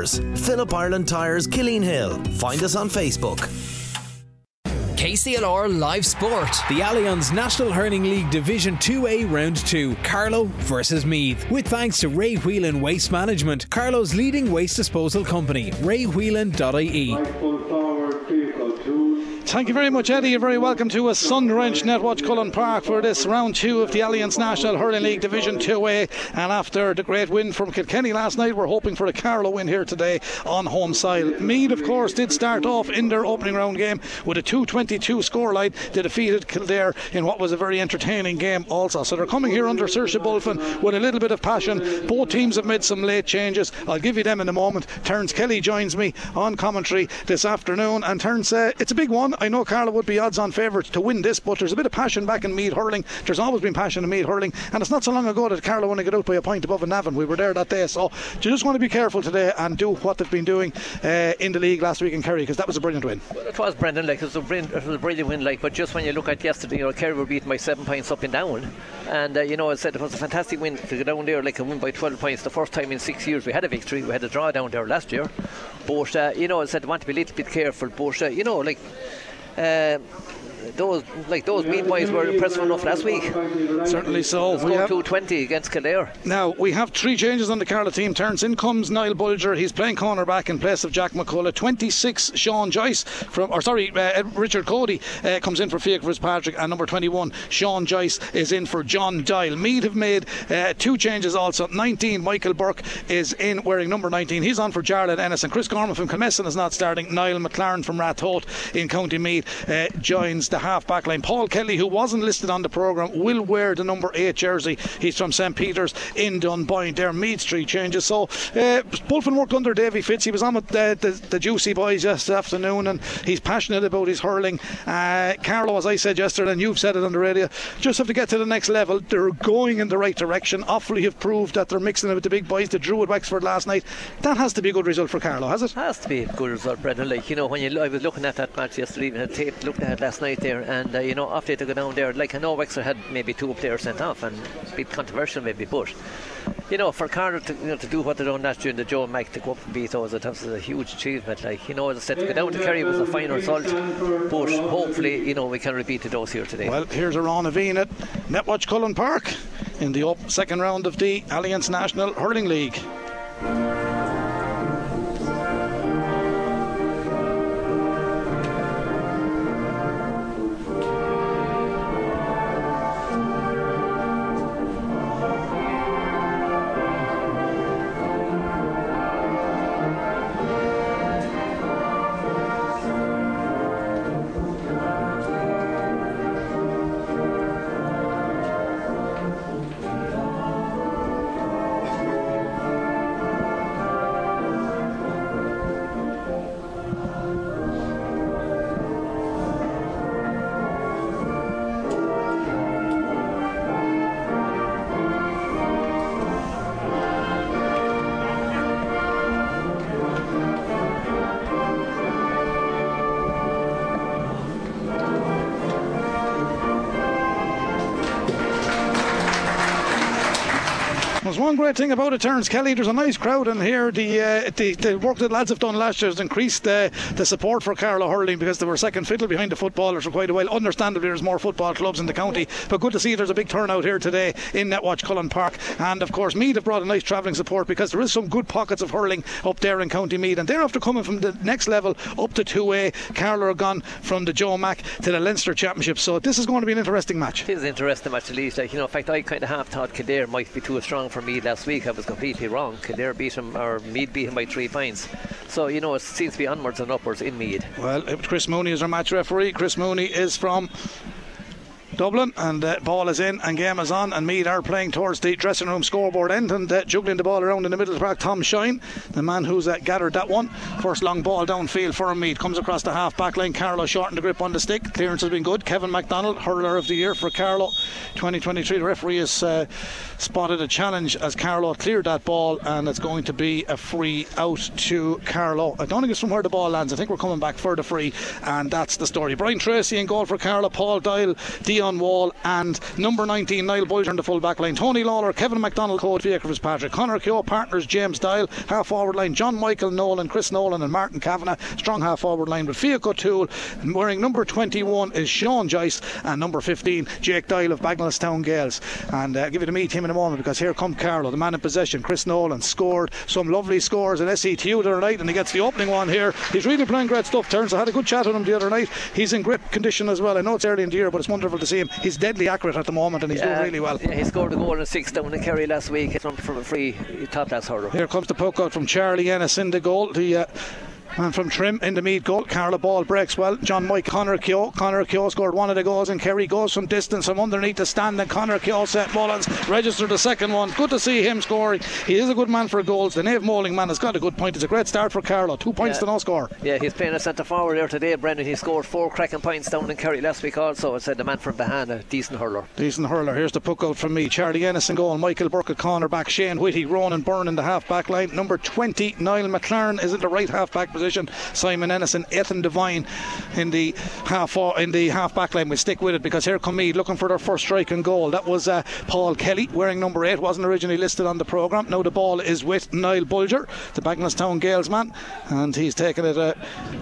Tyres. Philip Ireland Tyres, Killeen Hill. Find us on Facebook. KCLR Live Sport. The Allianz National Hurling League Division 2A Round 2. Carlow versus Meath. With thanks to Ray Whelan Waste Management, Carlow's leading waste disposal company, raywhelan.ie. Thank you very much, Eddie. You're very welcome to a sun drenched Netwatch Cullen Park for this round two of the Allianz National Hurling League Division 2A. And after the great win from Kilkenny last night, we're hoping for a Carlow win here today on home soil. Meath, of course, did start off in their opening round game with a 222 scoreline. They defeated Kildare in what was a very entertaining game, also. So they're coming here under Seoirse Bulfin with a little bit of passion. Both teams have made some late changes. I'll give you them in a moment. Terence Kelly joins me on commentary this afternoon. And Terence, uh, it's a big one. I know Carlow would be odds on favourite to win this, but there's a bit of passion back in Meath hurling. There's always been passion in Meath hurling, and it's not so long ago that Carlow won to get out by a point above Navan. We were there that day, so you just want to be careful today and do what they've been doing uh, in the league last week in Kerry because that was a brilliant win. Well, it was Brendan, like it was, a brilliant, it was a brilliant win, like. But just when you look at yesterday, you know, Kerry were beaten by seven points up and down, and uh, you know, I said it was a fantastic win to go down there, like a win by 12 points. The first time in six years we had a victory. We had a draw down there last year, but uh, you know, I said want to be a little bit careful, but uh, you know, like. Uh, those like those Meath boys were impressive enough last week. Certainly so. Scored 220 against Kildare. Now we have three changes on the Carlow team. Turns in comes Niall Bulger. He's playing cornerback in place of Jack McCullough. 26 Sean Joyce from, or sorry, uh, Richard Cody uh, comes in for Fiach Fitzpatrick, and number 21 Sean Joyce is in for John Doyle. Meath have made uh, two changes also. 19 Michael Burke is in wearing number 19. He's on for Jarlath Ennis, and Chris Gorman from Kilmessan is not starting. Niall McLaren from Ratoath in County Meath uh, joins the half back line. Paul Kelly, who wasn't listed on the programme, will wear the number 8 jersey. He's from St Peter's in Dunboyne. There, Meath Street changes. So, uh, Bulfin worked under Davy Fitz. He was on with the, the, the Juicy Boys yesterday afternoon and he's passionate about his hurling. Uh, Carlow, as I said yesterday, and you've said it on the radio, just have to get to the next level. They're going in the right direction. Offaly have proved that they're mixing it with the big boys. They drew at Wexford last night. That has to be a good result for Carlow, has it? Has to be a good result, Brendan. Like, you know, when you, I was looking at that match yesterday evening, the tape, looking at it last night there, and and uh, you know after to go down there like I know Wexford had maybe two players sent off and a bit controversial maybe but you know for Carter to, you know, to do what they done last year in the Joe Mike to go up and beat those that was a huge achievement. Like you know as I said to go down to Kerry was a fine result but hopefully you know we can repeat the dose here today. Well here's a Ron Aveen at Netwatch Cullen Park in the second round of the Allianz National Hurling League one great thing about it, Terence Kelly. There's a nice crowd in here. The uh, the, the work that lads have done last year has increased uh, the support for Carlow hurling because they were second fiddle behind the footballers for quite a while. Understandably, there's more football clubs in the county, but good to see there's a big turnout here today in Netwatch Cullen Park. And of course, Meath have brought a nice travelling support because there is some good pockets of hurling up there in County Meath, and they're after coming from the next level up to 2A. Carlow are gone from the Joe Mac to the Leinster Championship, so this is going to be an interesting match. It is an interesting match at least. Like, you know, in fact, I kind of half thought Kildare might be too strong for Last week. I was completely wrong. Kildare beat him, or Meath beat him by three points. So, you know, it seems to be onwards and upwards in Meath. Well, Chris Mooney is our match referee. Chris Mooney is from Dublin, and uh, ball is in and game is on. And Meath are playing towards the dressing room scoreboard end and uh, juggling the ball around in the middle of the park. Tom Shine, the man who's uh, gathered that one, first long ball downfield for Meath, comes across the half back line. Carlow shortened the grip on the stick. Clearance has been good. Kevin MacDonald, hurler of the year for Carlow 2023. The referee has uh, spotted a challenge as Carlow cleared that ball, and it's going to be a free out to Carlow. I don't think it's from where the ball lands. I think we're coming back for the free, and that's the story. Brian Tracy in goal for Carlow. Paul Doyle, Dion Wall, and number 19, Niall Bulger in the full back line. Tony Lawler, Kevin McDonald, Code Fiacre Patrick. Connor Keogh, partners James Doyle, half forward line, John Michael Nolan, Chris Nolan, and Martin Kavanagh, strong half forward line with Fiaco Tool. And wearing number 21 is Sean Joyce, and number 15, Jake Doyle of Bagenalstown Gaels. And uh, give you to meet him in a moment because here come Carlow, the man in possession. Chris Nolan scored some lovely scores in SETU the other night, and he gets the opening one here. He's really playing great stuff. Turns. I had a good chat with him the other night. He's in great condition as well. I know it's early in the year, but it's wonderful to see him. He's deadly accurate at the moment, and he's doing really well. Yeah, he scored a goal in six down in Kerry last week from, from a free top class hurler. Here comes the poke out from Charlie Ennis in the goal. The uh, and from Trim in the Meath goal, Carlow Ball breaks well. John Mike Connor Keogh. Connor Keogh scored one of the goals, and Kerry goes from distance from underneath the stand. And Connor Keogh set Mullins registered the second one. Good to see him scoring. He is a good man for goals. The Naomh Moling man has got a good point. It's a great start for Carlow. Two points Yeah. to no score. Yeah, he's playing a centre forward there today, Brendan. He scored four cracking points down in Kerry last week also. It said the man from behind, a decent hurler. Decent hurler. Here's the puck out from me. Charlie Ennis in goal. Michael Burke at corner back. Shane Whitty, Ronan Byrne in the half back line. Number 20, Niall McLaren is in the right half back position. Simon Ennis and Ethan Devine in the half in the half back line. We'll stick with it because here come Meath looking for their first strike and goal. That was uh, Paul Kelly wearing number 8. Wasn't originally listed on the programme. Now the ball is with Niall Bulger, the Bagenalstown Gaels man, and he's taken it uh,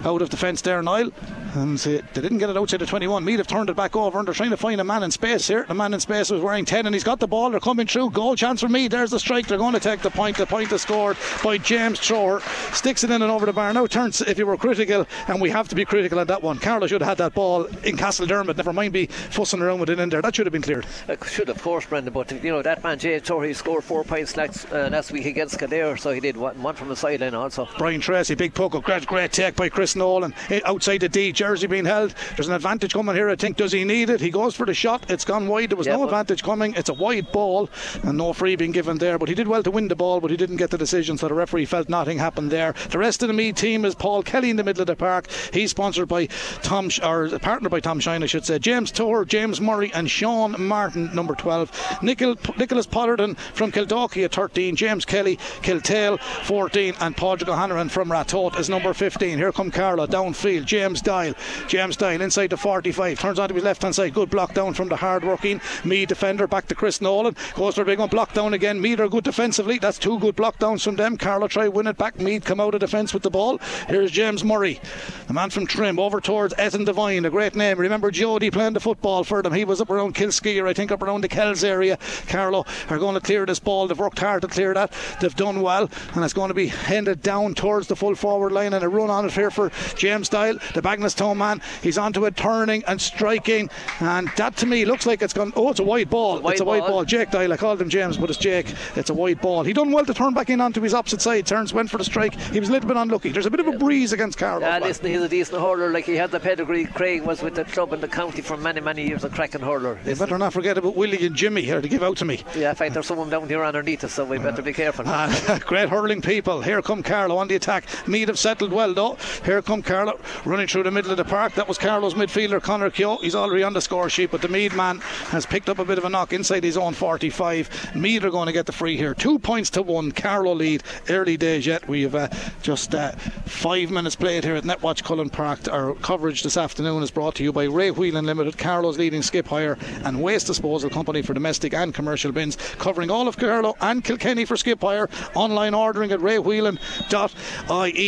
out of defence there, Niall. And they didn't get it outside the 21. Meath have turned it back over and they're trying to find a man in space here. The man in space was wearing 10 and he's got the ball. They're coming through. Goal chance for Meath. There's the strike. They're going to take the point. The point is scored by James Trower. Sticks it in and over the bar. Now turns, if you were critical, and we have to be critical on that one, Carlow should have had that ball in Castle Dermot. Never mind be fussing around with it in there. That should have been cleared. Uh, should of course, Brendan, but you know that man Jay Torrey scored four points last, uh, last week against Kildare, so he did one, one from the sideline also. Brian Tracy, big poke great, great take by Chris Nolan. Eh, Outside the D, jersey being held. There's an advantage coming here, I think. Does he need it? He goes for the shot. It's gone wide. There was Yeah, no advantage coming. It's a wide ball and no free being given there. But he did well to win the ball, but he didn't get the decision, so the referee felt nothing happened there. The rest of the Meath team is Paul Kelly in the middle of the park. He's sponsored by Tom, Sh- or partnered by Tom Shine, I should say. James Tour, James Murray, and Sean Martin, number 12. Nicol- Nicholas Potterton from Kildalkey at 13. James Kelly, Kiltale, 14. And Padraig O'Hanlon from Ratoath is number 15. Here come Carlow downfield. James Doyle. James Doyle inside the 45. Turns on to his left hand side. Good block down from the hard working Meath defender. Back to Chris Nolan. Goes for a big one. Block down again. Meath are good defensively. That's two good block downs from them. Carlow try win it back. Meath come out of defence with the ball. Here's James Murray, the man from Trim, over towards Ethan Devine, a great name. Remember Jody playing the football for them. He was up around Kilskeer, I think up around the Kells area. Carlow are going to clear this ball. They've worked hard to clear that. They've done well, and it's going to be handed down towards the full forward line. And a run on it here for James Doyle, the Bagenalstown man. He's onto it, turning and striking, and that to me looks like it's gone. Oh, it's a wide ball. Wide it's a wide ball. ball. Jake Doyle, I called him James, but it's Jake. It's a wide ball. He done well to turn back in onto his opposite side. Turns, went for the strike. He was a little bit unlucky. There's a bit of a breeze against Carlow. Yeah, listen, he's a decent hurler. Like he had the pedigree. Craig was with the club in the county for many, many years. A cracking hurler. You better not forget about Willie and Jimmy here to give out to me. yeah, in fact, there's someone down here underneath us, so we better be careful. Ah, great hurling people. Here come Carlow on the attack. Meath have settled well though. Here come Carlow running through the middle of the park. That was Carlow's midfielder Connor Keogh. He's already on the score sheet, but the Meath man has picked up a bit of a knock inside his own 45. Meath are going to get the free here. Two points to one. Carlow lead. Early days yet. We have uh, just uh, five minutes played here at Netwatch Cullen Park. Our coverage this afternoon is brought to you by Ray Whelan Limited, Carlow's leading skip hire and waste disposal company for domestic and commercial bins, covering all of Carlow and Kilkenny for skip hire. Online ordering at raywhelan.ie.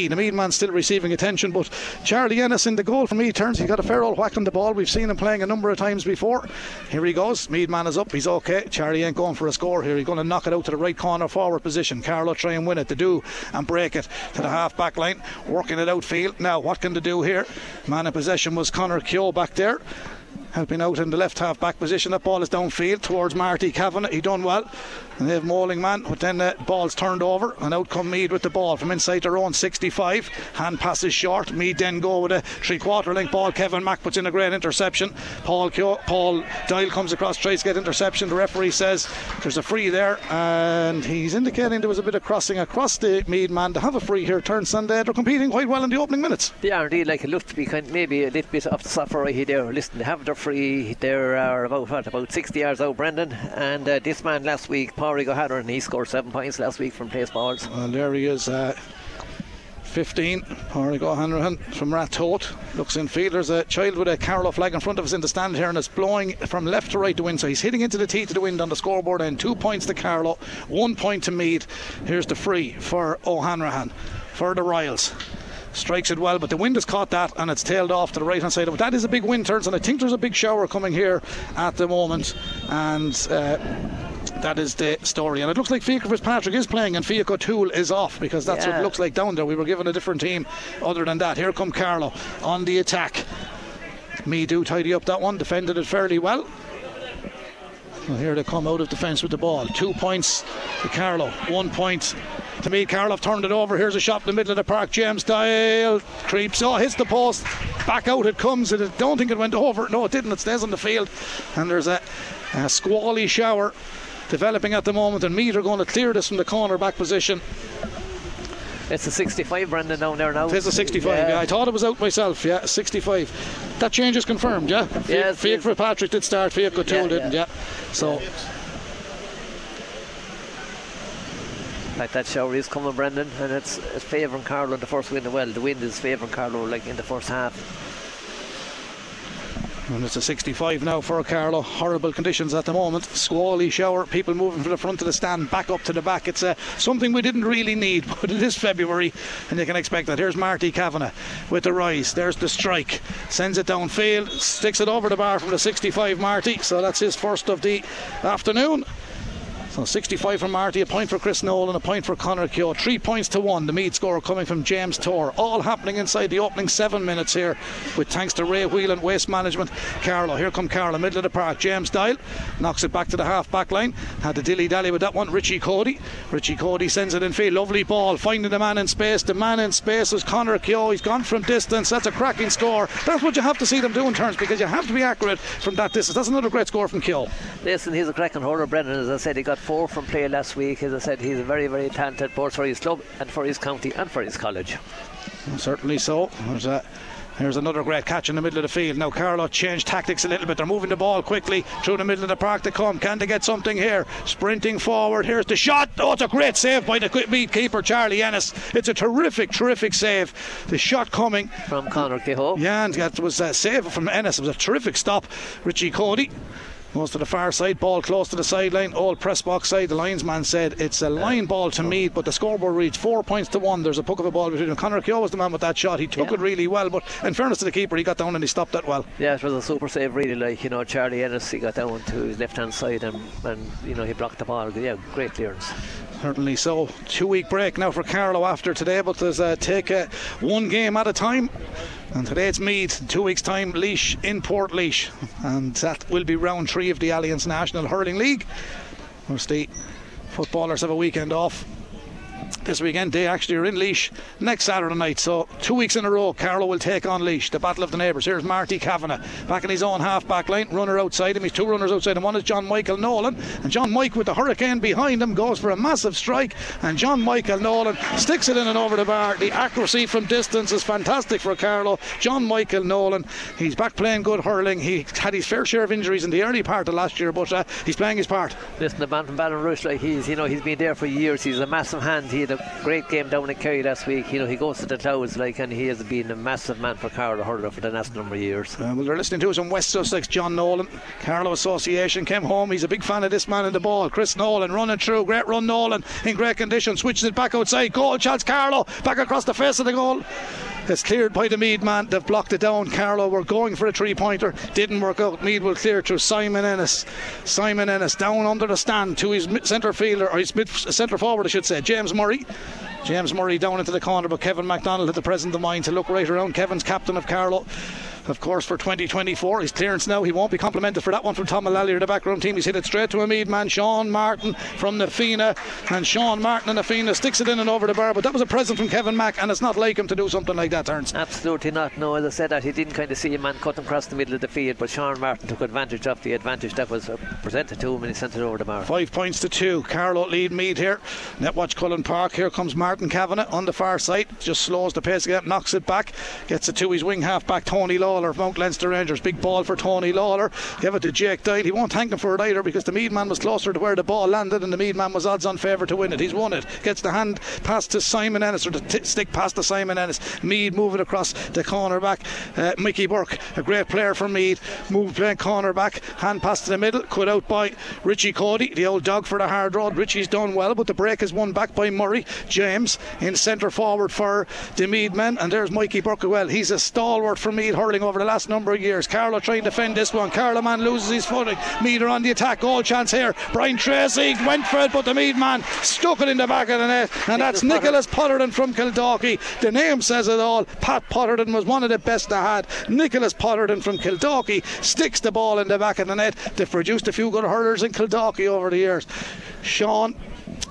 The Meath man still receiving attention, but Charlie Ennis in the goal from me turns. He's got a fair old whack on the ball. We've seen him playing a number of times before. Here he goes. Meath man is up. He's okay. Charlie ain't going for a score here. He's going to knock it out to the right corner forward position. Carlow try and win it. To do and break it to the half back line. Working it outfield. Now, what can they do here? Man in possession was Connor Keogh back there helping out in the left half back position. That ball is downfield towards Marty Kavanagh. He done well. And they have Mauling man, but then the ball's turned over, and out come Meath with the ball from inside their own 65. Hand passes short. Meath then go with a three quarter length ball. Kevin Mack puts in a great interception. Paul Kyo- Paul Doyle comes across, tries to get interception. The referee says there's a free there, and he's indicating there was a bit of crossing across the Meath man to have a free here. Turns and uh, they're competing quite well in the opening minutes. They are indeed like it looked to be kind maybe a little bit off the suffer right there. Listen, they have their free. They're uh, about what, about 60 yards out, Brendan. And uh, this man last week, Pádraig O'Hanlon, he scored seven points last week from place balls. Well, there he is. Uh, 15. Pádraig O'Hanrahan from Ratoath looks in field. There's a child with a Carlow flag in front of us in the stand here, and it's blowing from left to right to wind. So he's hitting into the teeth of the wind on the scoreboard and Two points to Carlow, one point to Meath. Here's the free for O'Hanrahan for the Royals strikes it well, but the wind has caught that and it's tailed off to the right hand side it. That is a big wind turns, and I think there's a big shower coming here at the moment. And uh, that is the story. And it looks like Fiacre Fitzpatrick is playing and Fiacre Tool is off because that's yeah. what it looks like down there. We were given a different team other than that. Here come Carlow on the attack. Me do tidy up that one, defended it fairly well. Well, here they come out of defence with the ball. Two points to Carlow, one point to me. Carlow turned it over. Here's a shot in the middle of the park. James Doyle creeps. Oh, hits the post. Back out it comes. I don't think it went over. No, it didn't. It stays on the field. And there's a, a squally shower developing at the moment. And Meath are going to clear this from the corner back position. It's a 65, Brendan, down there now. It is a 65, yeah. yeah. I thought it was out myself, yeah, 65. That change is confirmed, yeah? Yeah. Fiacre Fitzpatrick did start, Fiacre Couture yeah, didn't, yeah. So. Like that shower is coming, Brendan, and it's, it's favouring Carlow in the first wind. Well, the wind is favouring Carlow like in the first half. And it's a 65 now for Carlow. Horrible conditions at the moment. Squally shower, people moving from the front of the stand back up to the back. It's uh, something we didn't really need, but it is February and you can expect that. Here's Marty Kavanagh with the rise. There's the strike. Sends it downfield, sticks it over the bar from the 65 Marty. So that's his first of the afternoon. So 65 from Marty, a point for Chris Nolan, a point for Connor Keogh. Three points to one. The Meath score coming from James Tor. All happening inside the opening seven minutes here, with thanks to Ray Whelan Waste Management. Carlow, here come Carlow, middle of the park. James Doyle knocks it back to the half back line. Had to dilly dally with that one. Richie Cody. Richie Cody sends it in field. Lovely ball, finding the man in space. The man in space is Connor Keogh. He's gone from distance. That's a cracking score. That's what you have to see them do in turns because you have to be accurate from that distance. That's another great score from Keogh. Listen, he's a cracking hurler, Brendan. As I said, he got four from play last week. As I said, he's a very, very talented both for his club and for his county and for his college. Certainly so. There's a Here's another great catch in the middle of the field. Now Carlow changed tactics a little bit. They're moving the ball quickly through the middle of the park to come. Can they get something here? Sprinting forward. Here's the shot. Oh, it's a great save by the Meath keeper, Charlie Ennis. It's a terrific, terrific save. The shot coming from Connor Keogh. Yeah, and that was a save from Ennis. It was a terrific stop. Richie Cody Goes to the far side, ball close to the sideline, old press box side. The linesman said it's a line ball to me, but the scoreboard reads four points to one. There's a puck of a ball between them. Connor Keogh was the man with that shot. He took yeah. it really well, but in fairness to the keeper, he got down and he stopped that well. Yeah, it was a super save, really. Like, you know, Charlie Ennis, he got down to his left hand side and, and, you know, he blocked the ball. Yeah, great clearance. Certainly so. Two week break now for Carlow after today, but there's uh, take uh, one game at a time. And today it's Meath, two weeks' time, Laois in Portlaoise. And that will be round three of the Allianz National Hurling League. Whilst the footballers have a weekend off this weekend. They actually are in Laois next Saturday night. So two weeks in a row, Carlow will take on Laois, the battle of the neighbours. Here's Marty Kavanagh back in his own half back line, runner outside him. He's two runners outside him. One is John Michael Nolan, and John Mike with the hurricane behind him goes for a massive strike, and John Michael Nolan sticks it in and over the bar. The accuracy from distance is fantastic for Carlow. John Michael Nolan, he's back playing good hurling. He had his fair share of injuries in the early part of last year, but uh, he's playing his part. Listen, the man from Ballinrush, like he's you know he's been there for years. He's a massive hand. He had a great game down in Kerry last week. You know, he goes to the clouds, like, and he has been a massive man for Carlow Hurler for the last number of years. Uh, well, they're listening to us on West Sussex. John Nolan, Carlow Association, came home. He's a big fan of this man in the ball. Chris Nolan running through. Great run, Nolan, in great condition. Switches it back outside. Goal chance, Carlow. Back across the face of the goal. It's cleared by the Meath man. They've blocked it down. Carlow were going for a three pointer. Didn't work out. Meath will clear through Simon Ennis. Simon Ennis down under the stand to his centre fielder, or his mid centre forward, I should say, James Murray. James Murray down into the corner, but Kevin MacDonald had the presence of mind to look right around. Kevin's captain of Carlow of course, for 2024. His clearance now, he won't be complimented for that one from Tom Mullally, the background team. He's hit it straight to a Meath man, Sean Martin from the Fina. And Sean Martin and the Fina sticks it in and over the bar. But that was a present from Kevin Mack, and it's not like him to do something like that, Turns. Absolutely not. No, as I said, that he didn't kind of see a man cutting across the middle of the field, but Sean Martin took advantage of the advantage that was presented to him and he sent it over the bar. Five points to two. Carlow lead Meath here. Netwatch Cullen Park. Here comes Martin Kavanagh on the far side. Just slows the pace again, knocks it back, gets it to his wing half back, Tony Law Lawler of Mount Leinster Rangers. Big ball for Tony Lawler. Give it to Jake Doyle. He won't thank him for it either because the Meath man was closer to where the ball landed and the Meath man was odds on favour to win it. He's won it. Gets the hand pass to Simon Ennis or the t- stick pass to Simon Ennis. Meath moving across the corner back. Uh, Mickey Burke, a great player for Meath, moved playing corner back. Hand pass to the middle. Cut out by Richie Cody, the old dog for the hard road. Richie's done well, but the break is won back by Murray. James in centre forward for the Meath men. And there's Mikey Burke well. He's a stalwart for Meath hurling over the last number of years. Carlow trying to defend this one. Carlow man loses his footing. Meath on the attack. Goal chance here. Brian Tracy went for it, but the Meath man stuck it in the back of the net. And that's Nicholas Potterton from Kildalkey. The name says it all. Pat Potterton was one of the best I had. Nicholas Potterton from Kildalkey sticks the ball in the back of the net. They've produced a few good hurlers in Kildalkey over the years. Sean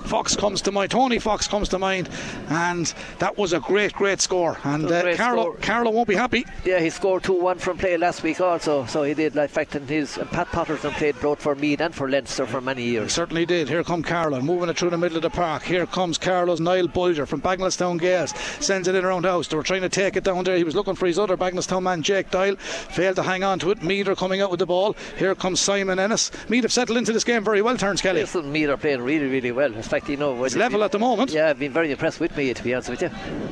Fox comes to mind, Tony Fox comes to mind, and that was a great, great score. And uh, Carlow, Carlow won't be happy. Yeah, he scored 2 1 from play last week also, so he did. In fact, and his uh, Pat Potterton played both for Meath and for Leinster for many years. He certainly did. Here come Carlow, moving it through the middle of the park. Here comes Carlow's Niall Bulger from Bagenalstown Gaels, sends it in around house. They were trying to take it down there. He was looking for his other Bagenalstown man, Jake Doyle, failed to hang on to it. Meath are coming out with the ball. Here comes Simon Ennis. Meath have settled into this game very well, Terence Kelly. Yes, Meath are playing really, really well. Fact, you know, it's level at the moment. Yeah, I've been very impressed with me to be honest with you.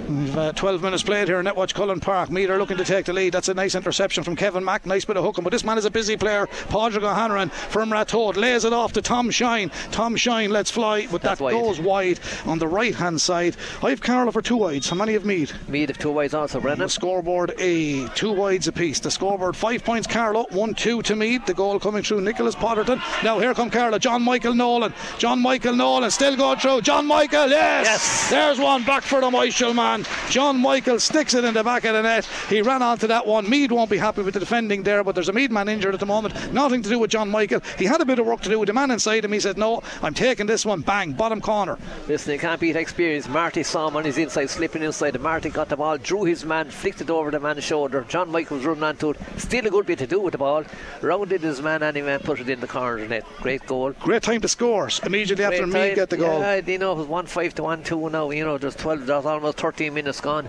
We've uh, 12 minutes played here in Netwatch Cullen Park. Meath are looking to take the lead. That's a nice interception from Kevin Mack. Nice bit of hooking, but this man is a busy player. Padraig O'Hanrahan from Ratoath lays it off to Tom Shine. Tom Shine lets fly, but That's that wide. goes wide on the right hand side. I've Carlow for two wides. How many have Meath? Meath have two wides also, Brendan. The scoreboard A, two wides apiece. The scoreboard five points Carlow, one two to Meath. The goal coming through Nicholas Potterton. Now here come Carlow. John Michael Nolan. John Michael Nolan still going through. John Michael, yes! Yes. There's one back for the Michael man. John Michael sticks it in the back of the net. He ran onto that one. Meath won't be happy with the defending there, but there's a Meath man injured at the moment. Nothing to do with John Michael. He had a bit of work to do with the man inside him. He said, No, I'm taking this one. Bang, bottom corner. Listen, you can't beat experience. Marty saw him on his inside, slipping inside. Marty got the ball, drew his man, flicked it over the man's shoulder. John Michaels running onto it. Still a good bit to do with the ball. Rounded his man and put it in the corner of the net. Great goal. Great time to score immediately after Great Meath get the goal. Yeah, you know, it was 1 5 to 1 2 now. You know, there's 12, there's almost 13 minutes gone.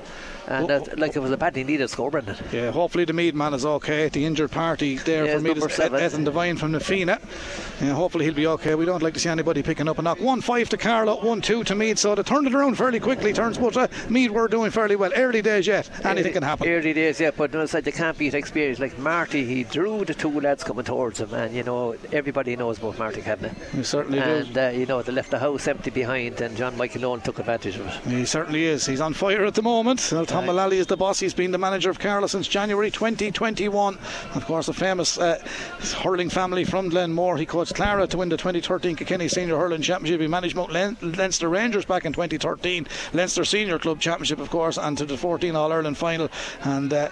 And that, like it was a badly needed score, Brendan. Yeah, hopefully the Meath man is okay. The injured party there Yeah, for Meath is. Ethan Devine from Na Fianna. Yeah, hopefully he'll be okay. We don't like to see anybody picking up a knock. 1 5 to Carlow, 1 2 to Meath. So they turned it around fairly quickly, turns, but uh, Meath were doing fairly well. Early days yet. Anything can happen. Early days, yeah, but no, like they can't beat experience. Like Marty, he drew the two lads coming towards him, and you know, everybody knows about Marty Kavanagh. He certainly And uh, you know, they left the house empty behind, and John Michael Owen took advantage of it. He certainly is. He's on fire at the moment. Well, Mullally is the boss. He's been the manager of Carlow since January 2021. Of course, a famous uh, hurling family from Glenmore. He coached Clara to win the 2013 Kilkenny Senior Hurling Championship. He managed Mount Len- Leinster Rangers back in 2013, Leinster Senior Club Championship, of course, and to the 14 All Ireland final. And uh,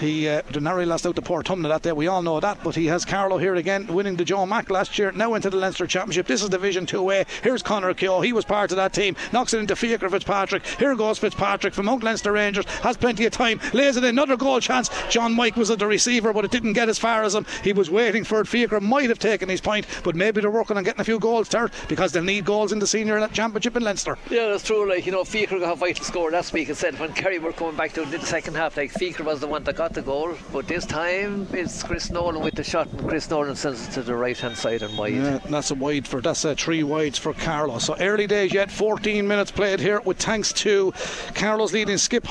he uh, narrowly lost out to Portumna that day. We all know that. But he has Carlow here again, winning the Joe Mack last year. Now into the Leinster Championship. This is Division 2A. Here's Conor Keogh. He was part of that team. Knocks it into Fiacre Fitzpatrick. Here goes Fitzpatrick from Mount Leinster Rangers. Has plenty of time. Lays it in. Another goal chance. John Mike was at the receiver, but it didn't get as far as him. He was waiting for it. Fiacre might have taken his point, but maybe they're working on getting a few goals there because they'll need goals in the senior championship in Leinster. Yeah, that's true. Like you know, Fiacre got a vital score last week. and said when Kerry were coming back to the second half, like Fiacre was the one that got the goal, but this time it's Chris Nolan with the shot, and Chris Nolan sends it to the right hand side and wide. Yeah, that's a wide for that's a three wides for Carlow. So early days yet, 14 minutes played here with thanks to Carlow's leading skip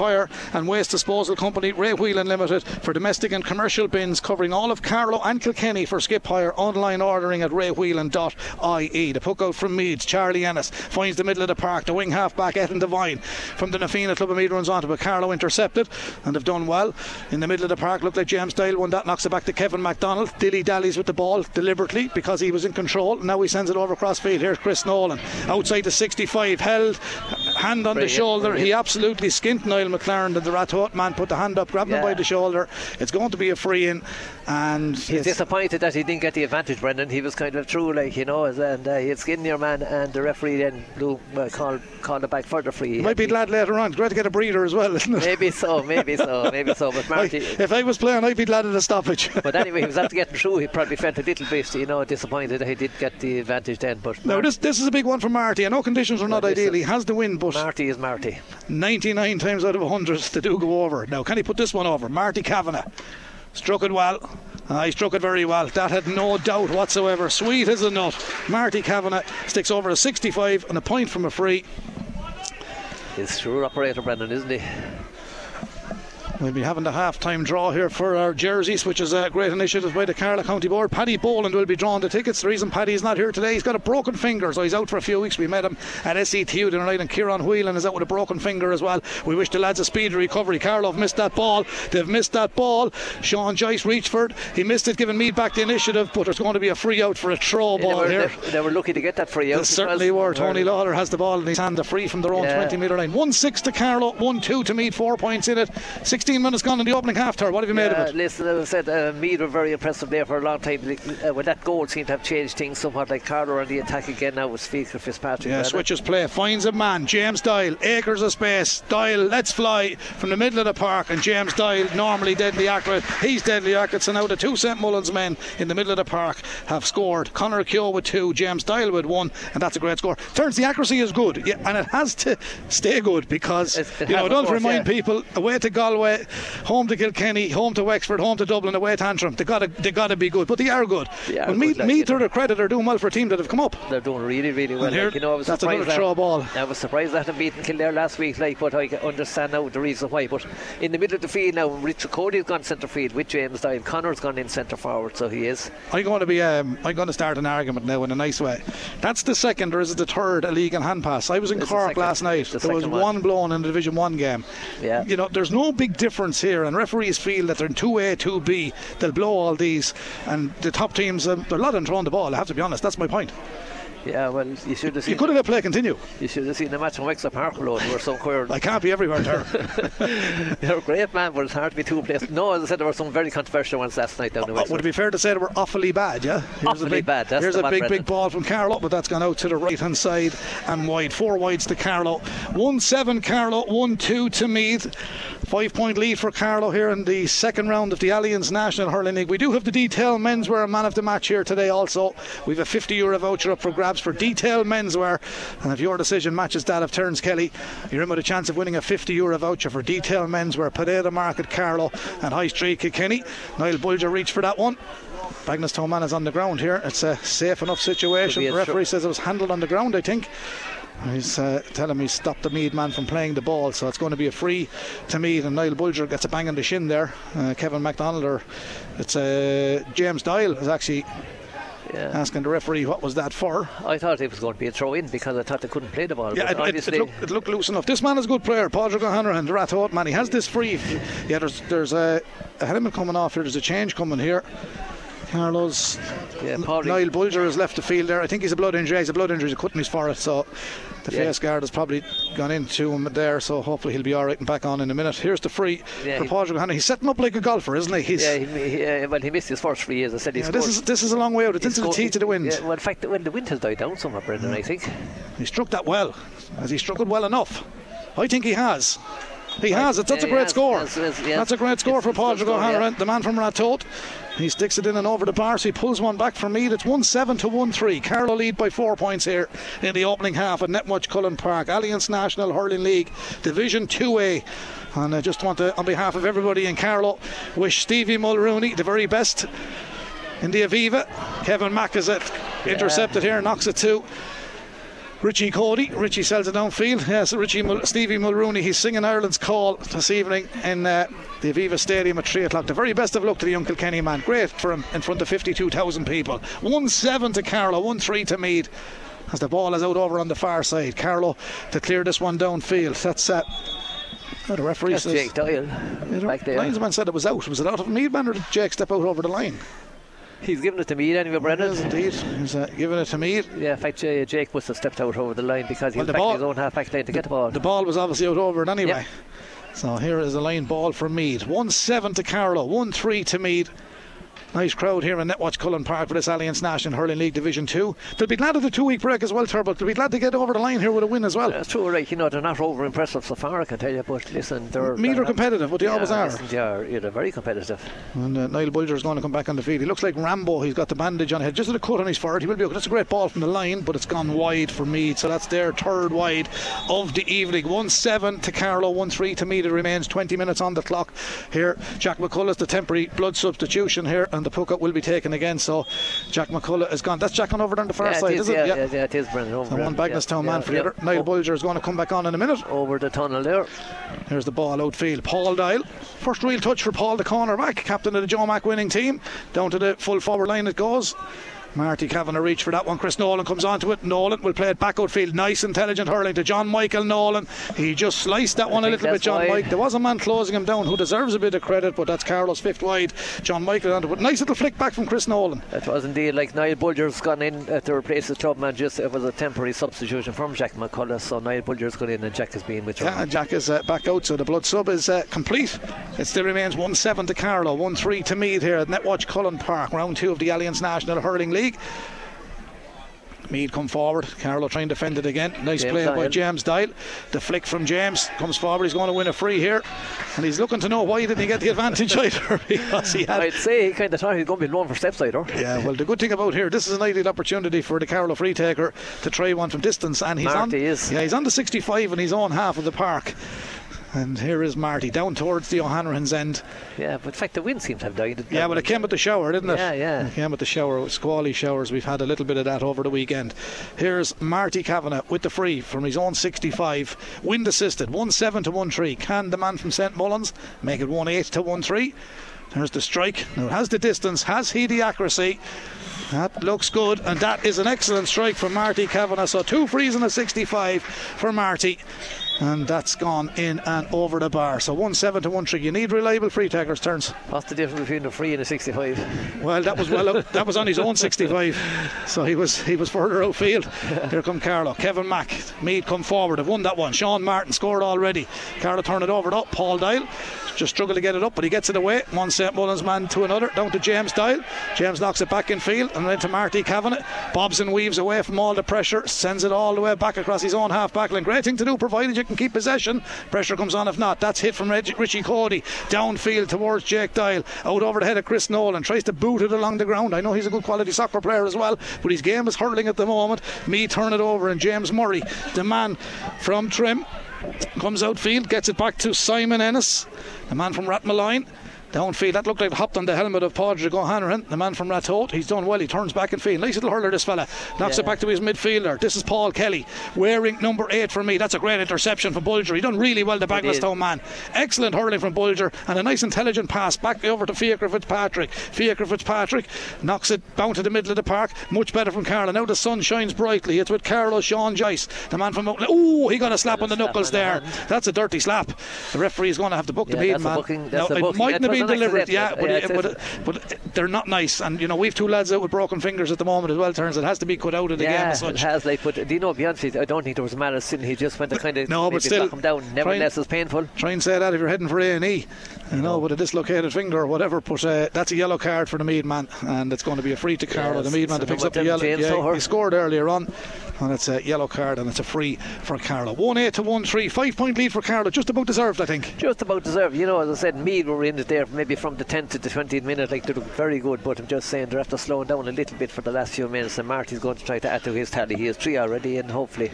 and waste disposal company Ray Whelan Limited for domestic and commercial bins covering all of Carlow and Kilkenny for skip hire. Online ordering at raywhelan.ie. The puck out from Meads, Charlie Ennis finds the middle of the park. The wing half back, Ethan Devine from the Na Fianna Club of Meath runs onto, but Carlow intercepted and have done well in the middle of the park. Looked like James Dale one that knocks it back to Kevin MacDonald. Dilly dallies with the ball deliberately because he was in control. Now he sends it over across field. Here's Chris Nolan outside the 65, held hand on the Brilliant, shoulder. He brilliant. absolutely skint Niall McLaren. And the Ratoath man put the hand up, grabbed him by the shoulder. It's going to be a free in, and He's disappointed that he didn't get the advantage, Brendan. He was kind of true, like you know, and uh, he had skinned your man, and the referee then blew, uh, called called it back for the free. might be glad later on. Great to get a breather as well, isn't it? Maybe so, maybe so, maybe so. But I- Marty, if I was playing, I'd be glad of the stoppage. but anyway, he was after getting through. He probably felt a little bit, you know, disappointed that he did get the advantage then. But Now this this is a big one for Marty. I know conditions are not Well, ideal. He has the win, but Marty is Marty. 99 times out of 100 they do go over. Now can he put this one over? Marty Kavanagh. Struck it well. Uh, he struck it very well. That had no doubt whatsoever. Sweet as a nut. Marty Kavanagh sticks over a 65 and a point from a free. He's sure operator, Brendan, isn't he? We'll be having the half time draw here for our jerseys, which is a great initiative by the Carlow County Board. Paddy Boland will be drawing the tickets. The reason Paddy is not here today, he's got a broken finger, so he's out for a few weeks. We met him at SETU tonight, and Kieran Whelan is out with a broken finger as well. We wish the lads a speedy recovery. Carlow have missed that ball. They've missed that ball. Sean Joyce reached for it. He missed it, giving Meath back the initiative, but there's going to be a free out for a throw Yeah, ball they, were, here. they, they were lucky to get that free out. They certainly well. were. Tony Lawler has the ball in his hand, a free from their own Yeah. 20 metre line. 1 6 to Carlow, 1 2 to Meath, four points in it. 16 minutes gone in the opening half. What have you made of it? listen, as I said, uh, Meath were very impressive there for a long time. Uh, when that goal seemed to have changed things somewhat, like Carter on the attack again now with Speaker Fitzpatrick. Yeah, switches play, finds a man, James Doyle, acres of space. Doyle, let's fly from the middle of the park, and James Doyle, normally deadly accurate, he's deadly accurate. So now the two St Mullins men in the middle of the park have scored. Connor Keogh with two, James Doyle with one, and that's a great score. Turns the accuracy is good, yeah, and it has to stay good because It- it you know don't course, remind yeah. people away to Galway, home to Kilkenny, home to Wexford, home to Dublin, away to Antrim. They got to they got to be good, but they are good. They are good, Meath, like, Meath you are the credit are doing well for a team that have come up. They're doing really, really well. Like, you know, I was that's surprised another throw ball. I was surprised that had beaten Kildare last week, like, but I understand now the reason why. But in the middle of the field now, Richard Cody's gone centre field with James Doyle. Connor's gone in centre forward, so he is. I'm going to be. Um, I'm going to start an argument now in a nice way. That's the second, or is it the third illegal hand pass? I was in It's the Cork second. last night. The There was one. one. blown in the Division One game. Yeah. You know, there's no big difference here, and referees feel that they're in two A, two B. They'll blow all these, and the top teams. Um, there are not lot throwing the ball. I have to be honest. That's my point. Yeah, well, you should have seen. You could have let play continue. You should have seen the match in Wexford Park alone. They were so queer. I can't be everywhere there. They're great, man, but it's hard to be two places. No, as I said, there were some very controversial ones last night down the uh, uh, Would it be fair to say they were awfully bad? Yeah. Here's Awfully a big, bad, that's here's a big, Brendan. big ball from Carlow, but that's gone out to the right hand side and wide. Four wides to Carlow. One seven Carlow. One two to Meath. Five point lead for Carlow here in the second round of the Allianz National Hurling League. We do have the detail menswear man of the match here today. Also, we've a 50 euro voucher up for grabs for detail menswear, and if your decision matches that of Terence Kelly, you're in with a chance of winning a 50 euro voucher for detail menswear. Potato Market Carlow and High Street Kilkenny. Niall Bulger reached for that one. Magnus Toman is on the ground here. It's a safe enough situation. The referee says it was handled on the ground, I think. He's uh, telling me stop the Meath man from playing the ball, so it's going to be a free to Meath, and Niall Bulger gets a bang on the shin there. Uh, Kevin MacDonald, or it's uh, James Doyle, is actually Yeah. asking the referee what was that for. I thought it was going to be a throw in because I thought they couldn't play the ball. Yeah, it, it, it, looked, it looked loose enough. This man is a good player, Padraig O'Hanrahan, the Ratoath man. He has this free. Yeah, there's there's a, a helmet coming off here. There's a change coming here. Carlos yeah. Niall Bulger has left the field there. I think he's a blood injury. He's a blood injury. He's a cut in his forehead, so the Yeah. face guard has probably gone into him there. So hopefully he'll be all right and back on in a minute. Here's the free Yeah, for Padraig O'Hanrahan. He's setting up like a golfer, isn't he? He's, Yeah, he, he, uh, well, he missed his first three years. I said he yeah, scored. this is this is a long way out. It's into the teeth of the wind. Yeah, well, in fact, when the wind has died down somewhat, Brendan, I think. He struck that well. Has he struck it well enough? I think he has. He has. It's, that's yeah, a great has, score. yes, yes, yes. That's a great score It's- for Padraig good O'Hanrahan, yeah. the man from Ratoath. He sticks it in and over the bar, so he pulls one back from Meath. It's 1 7 to 1 3. Carlow lead by four points here in the opening half at Netwatch Cullen Park. Allianz National Hurling League, Division 2A. And I just want to, on behalf of everybody in Carlow, wish Stevie Mulrooney the very best in the Aviva. Kevin Mack is it intercepted here, knocks it to Richie Cody. Richie sells it downfield. Yes, Richie Mul- Stevie Mulrooney. He's singing Ireland's call this evening in uh, the Aviva Stadium at 3 o'clock. The very best of luck to the young Kilkenny man. Great for him in front of 52,000 people. 1 7 to Carlow, 1 3 to Meath. As the ball is out over on the far side. Carlow to clear this one downfield. That's uh, oh, the referee That's says. Jake Doyle back there. linesman said it was out. Was it out of Meath man or did Jake step out over the line? He's giving it to me anyway, Brendan. Yes, indeed. He's uh, giving it to Meath. Yeah, in fact, uh, Jake must have stepped out over the line because he Well, was back ball- in his own half back line to get the ball. The ball was obviously out over it anyway. Yep. So here is a line ball for Meath. 1 7 to Carlow, 1 3 to Meath. Nice crowd here in Netwatch Cullen Park for this Allianz National Hurling League Division 2. They'll be glad of the two week break as well, Turbo. They'll be glad to get over the line here with a win as well. That's true, right? You know, they're not over impressive so far, I can tell you, but listen, they're. Meath they're competitive, but they yeah, always are. Listen, they are. Yeah, they're very competitive. And uh, Niall Bulger is going to come back on the field. He looks like Rambo. He's got the bandage on his head, just a cut on his forehead. He will be. okay. That's a great ball from the line, but it's gone wide for Meath. So that's their third wide of the evening. 1 7 to Carlow, 1 3 to. It remains 20 minutes on the clock here. Jack McCullough's the temporary blood substitution here, and the puck up will be taken again. So Jack McCullough is gone. That's Jack on over on the far yeah, side, is, is, it? yeah, yeah. yeah, it is, Brendan. Over So one there. Bagenalstown yeah, man for yeah, the other. yeah. Niall O- Bulger is going to come back on in a minute. Over the tunnel there. Here's the ball outfield. Paul Doyle. First real touch for Paul, the cornerback, captain of the Joe Mack winning team. Down to the full forward line it goes. Marty Kavanagh reach for that one. Chris Nolan comes onto it. Nolan will play it back outfield. Nice, intelligent hurling to John Michael Nolan. He just sliced that one a little bit, John. Mike. There was a man closing him down who deserves a bit of credit, but that's Carlow's fifth wide. John Michael onto it. Nice little flick back from Chris Nolan. It was indeed like Niall Bulger's gone in uh, to replace the club man. Just it was a temporary substitution from Jack McCullough. So Niall Bulger's gone in and Jack has been withdrawn. Yeah, Jack is uh, back out, so the blood sub is uh, complete. It still remains 1 7 to Carlow, 1 3 to Meath here at Netwatch Cullen Park, round two of the Allianz National Hurling League. Meath come forward. Carlow trying to defend it again. Nice James play by James Doyle. The flick from James comes forward. He's going to win a free here, and he's looking to know why didn't he get the advantage either because he had I'd say he kind of thought he was going to be known for steps either. yeah, well, the good thing about here, this is an ideal opportunity for the Carlow free taker to try one from distance, and he's on. Marty is. Yeah, he's on the 65 in his own half of the park. And here is Marty down towards the O'Hanrahan's end. Yeah, but in fact the wind seems to have died. Yeah, but it came with the shower, didn't it? Yeah, yeah. It came with the shower, squally showers. We've had a little bit of that over the weekend. Here's Marty Kavanagh with the free from his own 65. Wind assisted, 1 7 to 1 3. Can the man from St Mullins make it 1 8 to 1 3? There's the strike. Now has the distance. Has he the accuracy? That looks good, and that is an excellent strike from Marty Kavanagh. So two frees and a 65 for Marty. And that's gone in and over the bar. So 1 7 to 1 3. You need reliable free takers turns. What's the difference between a free and a 65? Well, that was well out, that was on his own 65, so he was he was further outfield. Here come Carlow, Kevin Mack, Meath come forward. Have won that one. Sean Martin scored already. Carlow turn it over Up Paul Doyle. Just struggled to get it up, but he gets it away. One St Mullins man to another, down to James Doyle. James knocks it back in field and then to Marty Kavanagh. Bobs and weaves away from all the pressure, sends it all the way back across his own half back line. Great thing to do, provided you can keep possession. Pressure comes on if not. That's hit from Reg- Richie Cody downfield towards Jake Doyle, out over the head of Chris Nolan. Tries to boot it along the ground. I know he's a good quality soccer player as well, but his game is hurling at the moment. Me turn it over, and James Murray, the man from Trim, comes outfield, gets it back to Simon Ennis, the man from Ratmaline. Downfield, that looked like it hopped on the helmet of Padraig O'Hanrahan, the man from Ratoath. He's done well, he turns back in field. Nice little hurler, this fella. Knocks it back to his midfielder. This is Paul Kelly, wearing number eight for me. That's a great interception from Bulger. He done really well, the Bagenalstown man. Excellent hurling from Bulger, and a nice intelligent pass back over to Fiacre Fitzpatrick. Fiacre Fitzpatrick knocks it down to the middle of the park. Much better from Carlow. Now the sun shines brightly. It's with Carlow Sean Joyce, the man from. Oh, he got a slap on the slap knuckles on the there. hand. That's a dirty slap. The referee's going to have to book the Yeah, a man. booking- now, that's a it mightn't have been an delivered, accident, yeah, yeah, but, but, they're not nice. And you know, we've two lads out with broken fingers at the moment as well. Turns it has to be cut out of the game yeah, as it has like, but do you know, Beyonce, I don't think there was a matter sitting. He just went to kind of No, but still, him down. Nevertheless, it's painful. Try and say that if you're heading for A and E, you know, with a dislocated finger or whatever. But uh, that's a yellow card for the Meath man, and it's going to be a free to Carlow. Yes, the Meath man that picks up the yellow. Yeah, he scored earlier on, and it's a yellow card, and it's a free for Carlow. One eight to one three, five point lead for Carlow, just about deserved, I think. Just about deserved. You know, as I said, Meath were in it there maybe from the 10th to the 20th minute. Like, they look very good, but I'm just saying they're after slowing down a little bit for the last few minutes. And Marty's going to try to add to his tally. He has three already, and hopefully,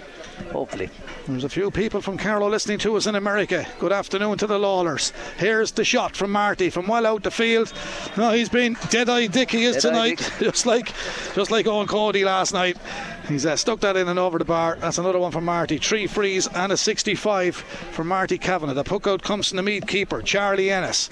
hopefully. There's a few people from Carlow listening to us in America. Good afternoon to the Lawlers. Here's the shot from Marty from well out the field. No, he's been dead eye dick he is Dead-eye tonight, just like just like Owen Cody last night. He's uh, stuck that in and over the bar. That's another one from Marty. Three frees and a 65 for Marty Kavanagh. The puck out comes from the Meath keeper, Charlie Ennis.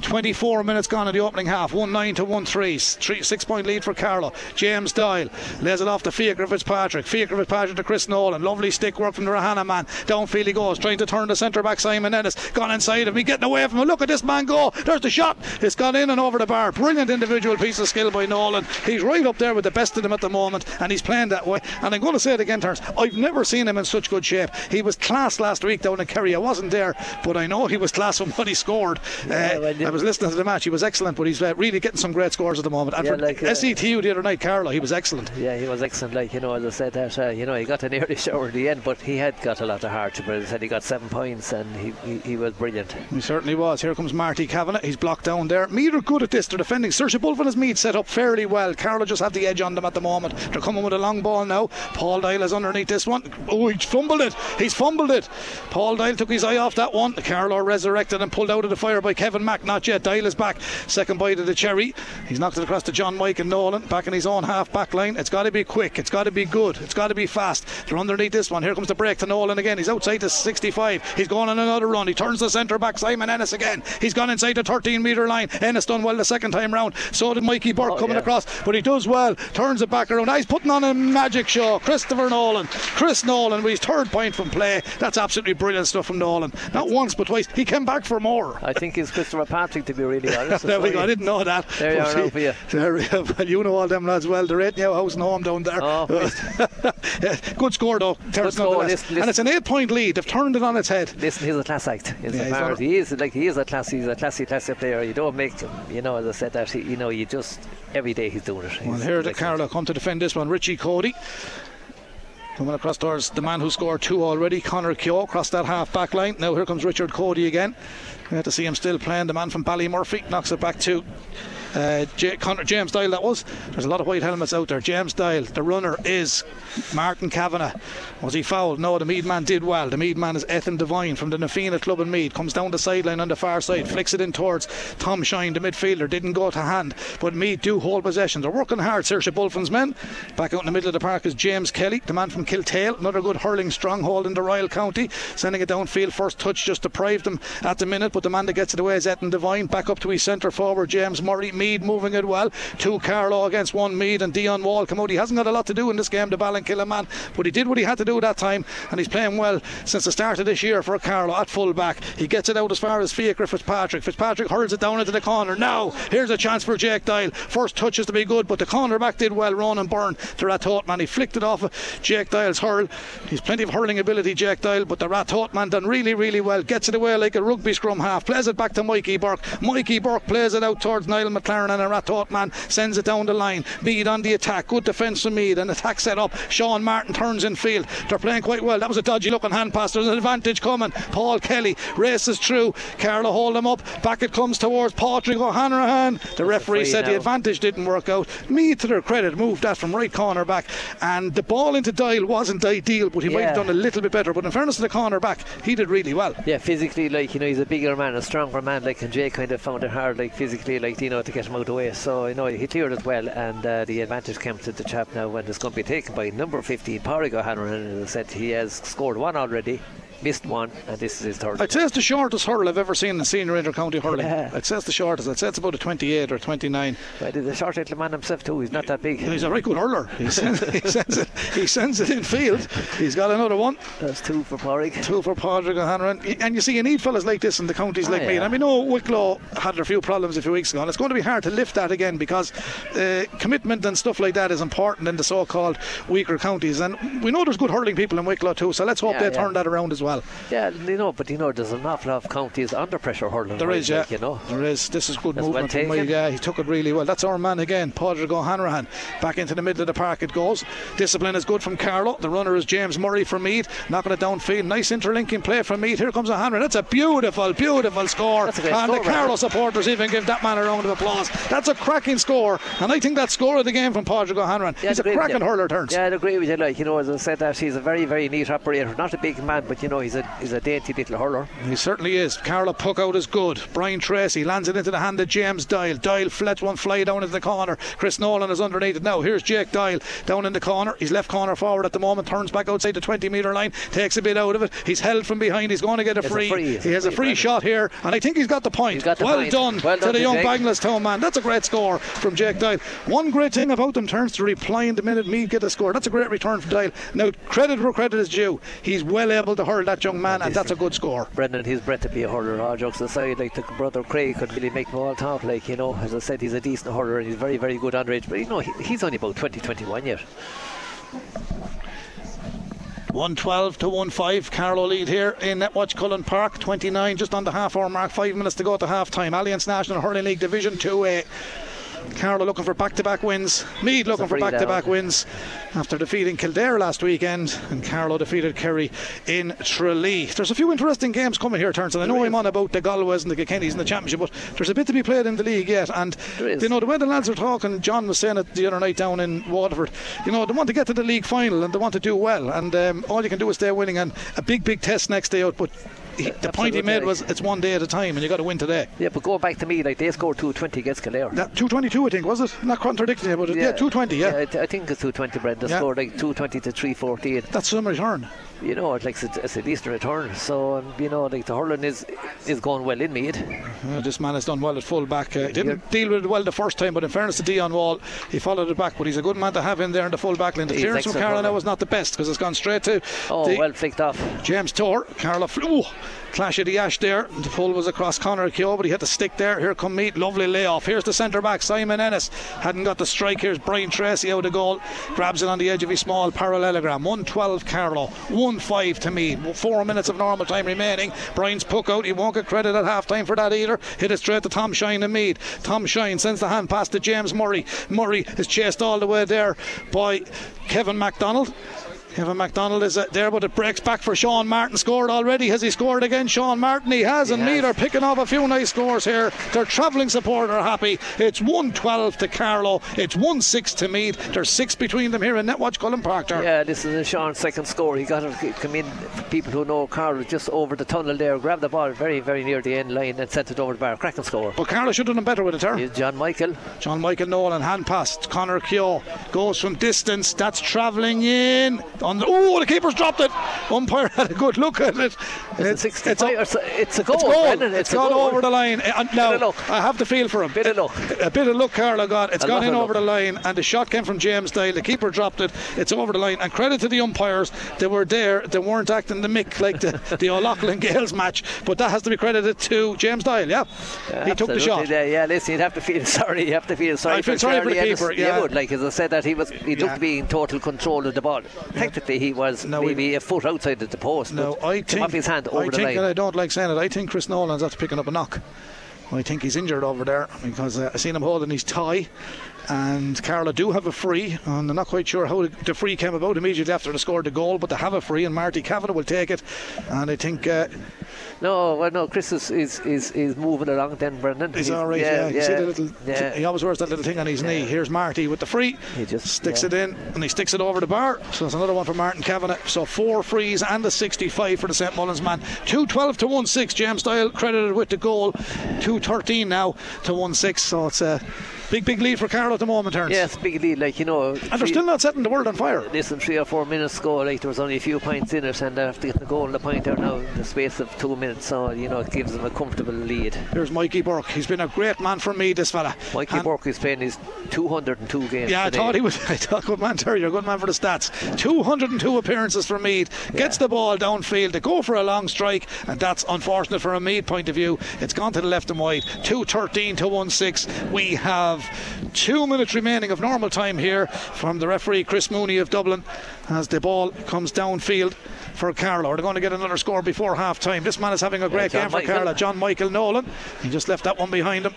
24 minutes gone in the opening half. 1 9 to 1 3. Three, six point lead for Carlow. James Doyle lays it off to Fiacre Fitzpatrick. Fiacre Fitzpatrick to Chris Nolan. Lovely stick work from the Rahana man. Downfield he goes, trying to turn the centre back Simon Ennis. Gone inside of me, getting away from him. Look at this man go. There's the shot. It's gone in and over the bar. Brilliant individual piece of skill by Nolan. He's right up there with the best of them at the moment, and he's playing that way. And I'm going to say it again, Terence. I've never seen him in such good shape. He was class last week down in Kerry. I wasn't there, but I know he was class what he scored. Uh, I was listening to the match. He was excellent, but he's uh, really getting some great scores at the moment. And Yeah, for like, uh, SETU the other night, Carlow, he was excellent. Yeah, he was excellent. Like you know, as I said, that uh, you know he got an early shower at the end, but he had got a lot of hardship. But as I said, he got seven points and he, he, he was brilliant. He certainly was. Here comes Marty Kavanagh. He's blocked down there. Meath are good at this. They're defending. Seoirse Bulfin has Meath set up fairly well. Carlow just have the edge on them at the moment. They're coming with a long ball now. Paul Doyle is underneath this one. Oh, he's fumbled it. He's fumbled it. Paul Doyle took his eye off that one. Carlow resurrected and pulled out of the fire by Kevin Mack. Not yet. Doyle is back. Second bite of the cherry. He's knocked it across to John Mike and Nolan. Back in his own half back line. It's got to be quick. It's got to be good. It's got to be fast. They're underneath this one. Here comes the break to Nolan again. He's outside the 65. He's going on another run. He turns the centre back. Simon Ennis again. He's gone inside the 13 metre line. Ennis done well the second time round. So did Mikey Burke Oh, coming yeah. across. But he does well. Turns it back around. Ah, He's putting on a magic show. Christopher Nolan. Chris Nolan with his third point from play. That's absolutely brilliant stuff from Nolan. Not once but twice. He came back for more. I think it's Christopher Patrick to be really honest. There we go. I didn't know that. There you are see, for you. There. Well, you know all them lads well. They're at your house and home down there. Oh, Yeah, Good score though. Terence, score, nonetheless. listen, And it's an eight-point lead. They've turned it on its head. Listen, he's a class act. In Yeah, yeah, he's he is like he is a class. He's a classy, classy player. You don't make him. You know, as I said that. You know, you just every day he's doing it. Well, here he's the. Carlow come to defend this one. Richie Coady. Coming across towards the man who scored two already, Connor Keogh, across that half back line. Now here comes Richard Coady again. We have to see him still playing. The man from Ballymurphy knocks it back to uh, Connor, James Doyle. That was. There's a lot of white helmets out there. James Doyle. The runner is Martin Kavanagh. Was he fouled? No, the Meath man did well. The Meath man is Ethan Devine from the Na Fianna Club in Meath. Comes down the sideline on the far side, flicks it in towards Tom Shine, the midfielder. Didn't go to hand, but Meath do hold possession. They're working hard. Seoirse Bulfin's men. Back out in the middle of the park is James Kelly, the man from Kiltale. Another good hurling stronghold in the Royal County. Sending it downfield. First touch just deprived them at the minute, but the man that gets it away is Ethan Devine. Back up to his centre forward, James Murray. Meath moving it well. Two Carlow against one Meath and Dion Wall come out. He hasn't got a lot to do in this game, the Ballinkillen man, but he did what he had to do that time, and he's playing well since the start of this year for Carlow at full back. He gets it out as far as Fiacre Fitzpatrick. Fitzpatrick hurls it down into the corner. Now, here's a chance for Jake Doyle. First touch is to be good, but the corner back did well. Ronan Byrne to Ratoath man. He flicked it off of Jake Doyle's hurl. He's plenty of hurling ability, Jake Doyle, but the Ratoath man done really, really well. Gets it away like a rugby scrum half. Plays it back to Mikey Burke. Mikey Burke plays it out towards Niall McLaren and a Ratoath man sends it down the line. Meath on the attack. Good defence from Meath. An attack set up. Sean Martin turns in field. They're playing quite well. That was a dodgy looking hand pass. There's an advantage coming. Paul Kelly races through. Carlow hold him up. Back it comes towards Patrick O'Hanrahan. The referee said the advantage didn't work out. Meath, to their credit, moved that from right corner back. And the ball into Doyle wasn't ideal, but he might have done a little bit better. But in fairness to the corner back, he did really well. Yeah, physically, like you know, he's a bigger man, a stronger man. Like and Jay kind of found it hard, like physically, like you know, to get him out of the way. So you know, he cleared it well, and uh, the advantage came to the chap now when it's going to be taken by number 15, Padraig O'Hanrahan. And as I said, he has scored one already, missed one, and this is his third. I'd say it's the shortest hurl I've ever seen in senior inter-county hurling. Yeah. I'd say it's the shortest. I'd say it's about a 28 or 29. But a short little man himself too. He's not that big. He's a right good hurler. He sends, he sends it. He sends it in field. He's got another one. That's two for Padraig. Two for Padraig O'Hanrahan. And you see, you need fellas like this in the counties like Oh, me. yeah. And we know Wicklow had a few problems a few weeks ago, and it's going to be hard to lift that again because uh, commitment and stuff like that is important in the so-called weaker counties. And we know there's good hurling people in Wicklow too, so let's hope Yeah, they yeah. turn that around as well. Yeah, you know, but you know, there's an awful lot of counties under pressure hurling. There right, is, yeah. like, you know. There is. This is good That's well movement from Yeah, he took it really well. That's our man again, Padraig O'Hanrahan. Back into the middle of the park it goes. Discipline is good from Carlow. The runner is James Murray from Meath. Knocking it downfield. Nice interlinking play from Meath. Here comes O'Hanrahan. That's a beautiful, beautiful score. That's a great and score, the Carlow Brandon. supporters even give that man a round of applause. That's a cracking score. And I think that score of the game from Padraig O'Hanrahan. Yeah, He's a I'd cracking hurler, turns. Yeah, I'd agree with you. Like you know, as I said, that he's a very, very neat operator. Not a big man, but you know, he's a he's a dainty little hurler. He certainly is. Carlow puck out is good. Brian Tracy lands it into the hand of James Doyle. Doyle lets one fly down into the corner. Chris Nolan is underneath it now. Here's Jake Doyle down in the corner. He's left corner forward at the moment. Turns back outside the 20 metre line. Takes a bit out of it. He's held from behind. He's going to get a It's a free. free, He has a free, free shot here, and I think he's got the point. Got the well point. done Well to the young Jake. Bagenalstown man. That's a great score from Jake Doyle. One great thing about them turns to reply replying the minute Meath get a score. That's a great return from Doyle. Now credit where credit is due. He's well able to hurl that young man, and that's a good score. Brendan, he's bred to be a hurler. All jokes aside, like the brother Craig could really make them all talk. Like you know, as I said, he's a decent hurler and he's very, very good on underage. But you know, he, he's only about 20, 21 yet. 112 to 1-5 Carlow lead here in Netwatch Cullen Park 29 just on the half hour mark 5 minutes to go to half time Allianz National Hurling League Division 2A Carlow looking for back-to-back wins. Meath looking for back-to-back wins after defeating Kildare last weekend, and Carlow defeated Kerry in Tralee. There's a few interesting games coming here, turns and I know I'm on about the Galways and the Kilkennys in the championship, but there's a bit to be played in the league yet. And you know the way the lads are talking, John was saying it the other night down in Waterford. You know they want to get to the league final and they want to do well, and um, all you can do is stay winning. And a big, big test next day out, but he, the point he made was it's one day at a time and you got to win today. Yeah, but going back to me, like they scored 220 against Kildare. That 222, I think, was it? Not contradicting but yeah, yeah 220, yeah. yeah I, think it's 220, Brent. They yeah. scored like 220 to 314. That's some return. You know, it's like it's a decent return. So, um, you know, like the hurling is is going well in Meath. Uh, this man has done well at full back. Uh, didn't deal with it well the first time, but in fairness to Dion Wall, he followed it back. But he's a good man to have in there in the full back line. The clearance from now was not the best because it's gone straight to. Oh, well flicked off. James Toher. Carlow flew clash of the ash there. The pull was across Connor Keogh, but he had to stick there. Here come Meath, lovely layoff. Here's the centre back, Simon Ennis. Hadn't got the strike. Here's Brian Tracy out of goal. Grabs it on the edge of his small parallelogram. 112 Carlow. 1 5 to Meath. Four minutes of normal time remaining. Brian's puck out. He won't get credit at half time for that either. Hit it straight to Tom Shine and Meath. Tom Shine sends the hand pass to James Murray. Murray is chased all the way there by Kevin MacDonald. Kevin MacDonald is uh, there, but it breaks back for Sean Martin. Scored already. Has he scored again? Sean Martin, he has, he and Meath are picking off a few nice scores here. Their travelling supporter are happy. It's 112 to Carlow, it's 1 6 to Meath. There's six between them here in Netwatch Cullen Park. There. Yeah, this is Sean's second score. He got to come in, for people who know Carlow, just over the tunnel there, grabbed the ball very, very near the end line and sent it over the bar. Cracking score. But Carlow should have done better with it, here. John Michael. John Michael Nolan, hand pass. Connor Keogh goes from distance. That's travelling in. On the, oh, the keeper's dropped it. Umpire had a good look at it. It's, it's, it's, a, it's a goal. It's, goal. it's, it's gone over the line. Uh, now, I have to feel for him. Bit of luck. A bit of luck Carlow got. It's a gone in over the line, and the shot came from James Doyle. The keeper dropped it. It's over the line. And credit to the umpires. They were there. They weren't acting the mick like the, the O'Loughlin Gaels match. But that has to be credited to James Doyle, yeah? yeah he took the shot. Yeah, yeah, listen, you'd have to feel sorry. You have to feel sorry I feel for sorry for the keeper, yeah. Would, like as I said, that he was he looked yeah. to be in total control of the ball. Technically, he was maybe a foot outside the post. No, I think off his hand over I the think line. I don't like saying it. I think Chris Nolan's after picking up a knock. I think he's injured over there because uh, I seen him holding his tie. And Carlow do have a free, and I'm not quite sure how the free came about immediately after they scored the goal, but they have a free, and Marty Kavanagh will take it. And I think uh, no, well, no, Chris is, is, is, is moving along then, Brendan. He's, he's all right, yeah. yeah. You see the little, yeah. he always wears that little thing on his yeah. knee. Here's Marty with the free. He just sticks it in and he sticks it over the bar. So it's another one for Martin Kavanagh. So four frees and a 65 for the St. Mullins man. 212 to 1 6. James Doyle credited with the goal. 213 now to 1 6. So it's a. Big, big lead for Carlow at the moment, Ernst. Yes, big lead. Like, you know. And they're still not setting the world on fire. Listen, three or four minutes ago, like, there was only a few points in it, and they have to get the goal and the point there now in the space of two minutes. So, you know, it gives them a comfortable lead. Here's Mikey Burke. He's been a great man for me, this fella. Mikey and Burke is playing his 202 games. Yeah, today. I thought he was. I thought, good man, Terry, you're a good man for the stats. 202 appearances for Meath. Gets yeah. the ball downfield. to go for a long strike, and that's unfortunate from a Meath point of view. It's gone to the left and wide. 213 to 1 6. We have two two minutes remaining of normal time here from the referee Chris Mooney of Dublin as the ball comes downfield for Carlow. They're going to get another score before half time. This man is having a great yeah, game for Michael. Carlow. John Michael Nolan. He just left that one behind him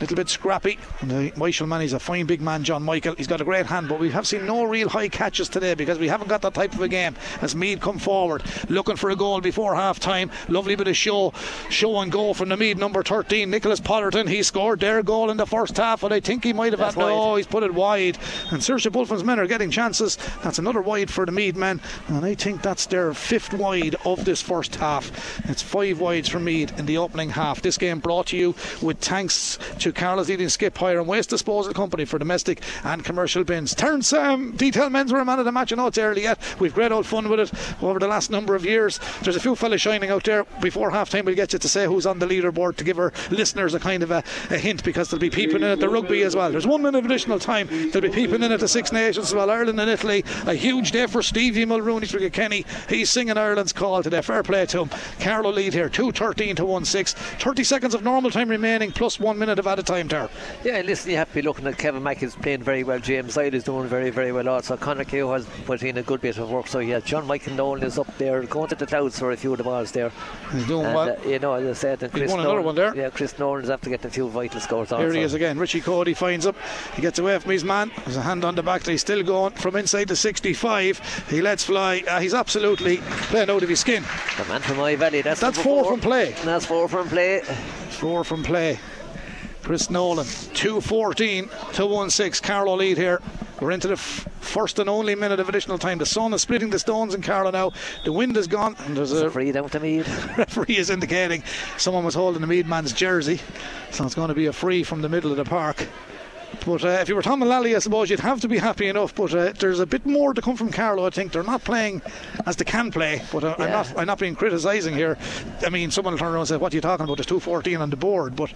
little bit scrappy. And Michael man, he's a fine big man, John Michael. He's got a great hand, but we have seen no real high catches today because we haven't got that type of a game. As Meath come forward, looking for a goal before half time. Lovely bit of show, show and go from the Meath number 13, Nicholas Potterton. He scored their goal in the first half, but I think he might have That's had no. He's put it wide, and Seoirse Bulfin's men are getting chances. That's another wide for the Meath men, and I think that's their fifth wide of this first half. It's five wides for Meath in the opening half. This game brought to you with thanks to Carlow's leading skip hire and waste disposal company for domestic and commercial bins. Turns um, detail Menswear a man of the match. I know it's early yet. We've great old fun with it over the last number of years. There's a few fellas shining out there. Before half time, we'll get you to say who's on the leaderboard to give our listeners a kind of a, a hint because they'll be peeping in at the rugby as well. There's one minute of additional time. They'll be peeping in at the Six Nations as well. Ireland and Italy. A huge day for Stevie Mulrooney for Kenny. He's singing Ireland's call today. Fair play to him. Carlow lead here, 2.13 to 1 6. 30 seconds of normal time remaining, plus one minute of added time there. Yeah, listen, you have to be looking at Kevin Mack is playing very well. James Hyde is doing very, very well also. Conor Keogh has put in a good bit of work. So, yeah, John Michael Nolan is up there going to the clouds for a few of the balls there. He's doing and, well. Uh, you know, as I said, and He's Chris won another one there. Yeah, Chris Nolan's after getting a few vital scores also. Here he is again. Richie Cody finds up. He gets away from his man. There's a hand on the back. He's still going from inside the 65. He lets fly. Uh, he's absolutely playing out of his skin. The man from my valley. That's, That's number four from play. That's four from play. Four from play. Chris Nolan, 2.14 to 1 6. Carlow lead here. We're into the f- first and only minute of additional time. The sun is splitting the stones in Carlow now. The wind is gone, and there's a Free down to Meath. referee is indicating someone was holding the Meath man's jersey, so it's going to be a free from the middle of the park. But uh, if you were Tom Mullally, I suppose you'd have to be happy enough. But uh, there's a bit more to come from Carlow. I think they're not playing as they can play. But uh, I'm not. I'm not being criticising here. I mean, someone will turn around and say, "What are you talking about? There's 214 on the board." But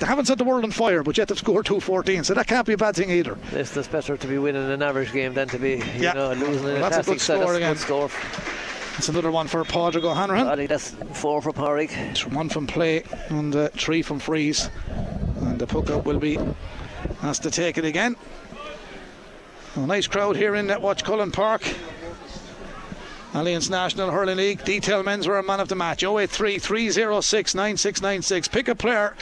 they haven't set the world on fire, but yet they've scored 214. So that can't be a bad thing either. It's it's better to be winning an average game than to be, you Yeah. know, losing in Well, a that's a good score that's again. good score. It's another one for Padraig O'Hanrahan. I think that's four for. It's one from play and uh, three from freeze. And the puck up will be asked to take it again. A nice crowd here in Netwatch Cullen Park. Allianz National Hurling League. Detail Menswear a man of the match. 083 306 9696. Pick a player.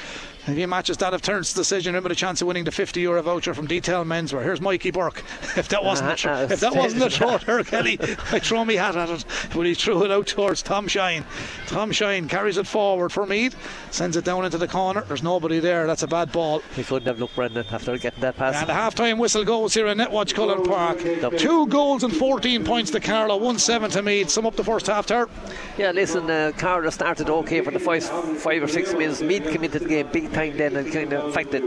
If he matches that of Turns decision, remember the chance of winning the 50 euro voucher from Detail Menswear. Here's Mikey Burke. If that wasn't a throw, if that wasn't a throw there, Kelly, I throw me hat at it. But he threw it out towards Tom Shine. Tom Shine carries it forward for Meath, sends it down into the corner. There's nobody there. That's a bad ball. He couldn't have looked Brendan after getting that pass. And the half time whistle goes here in Netwatch Cullen Park. Two goals and 14 points to Carlow, 1 7 to Meath. Sum up the first half there. Yeah, listen, uh, Carlow started okay for the five, five or six minutes. Meath came into the game big kind of, in fact, the,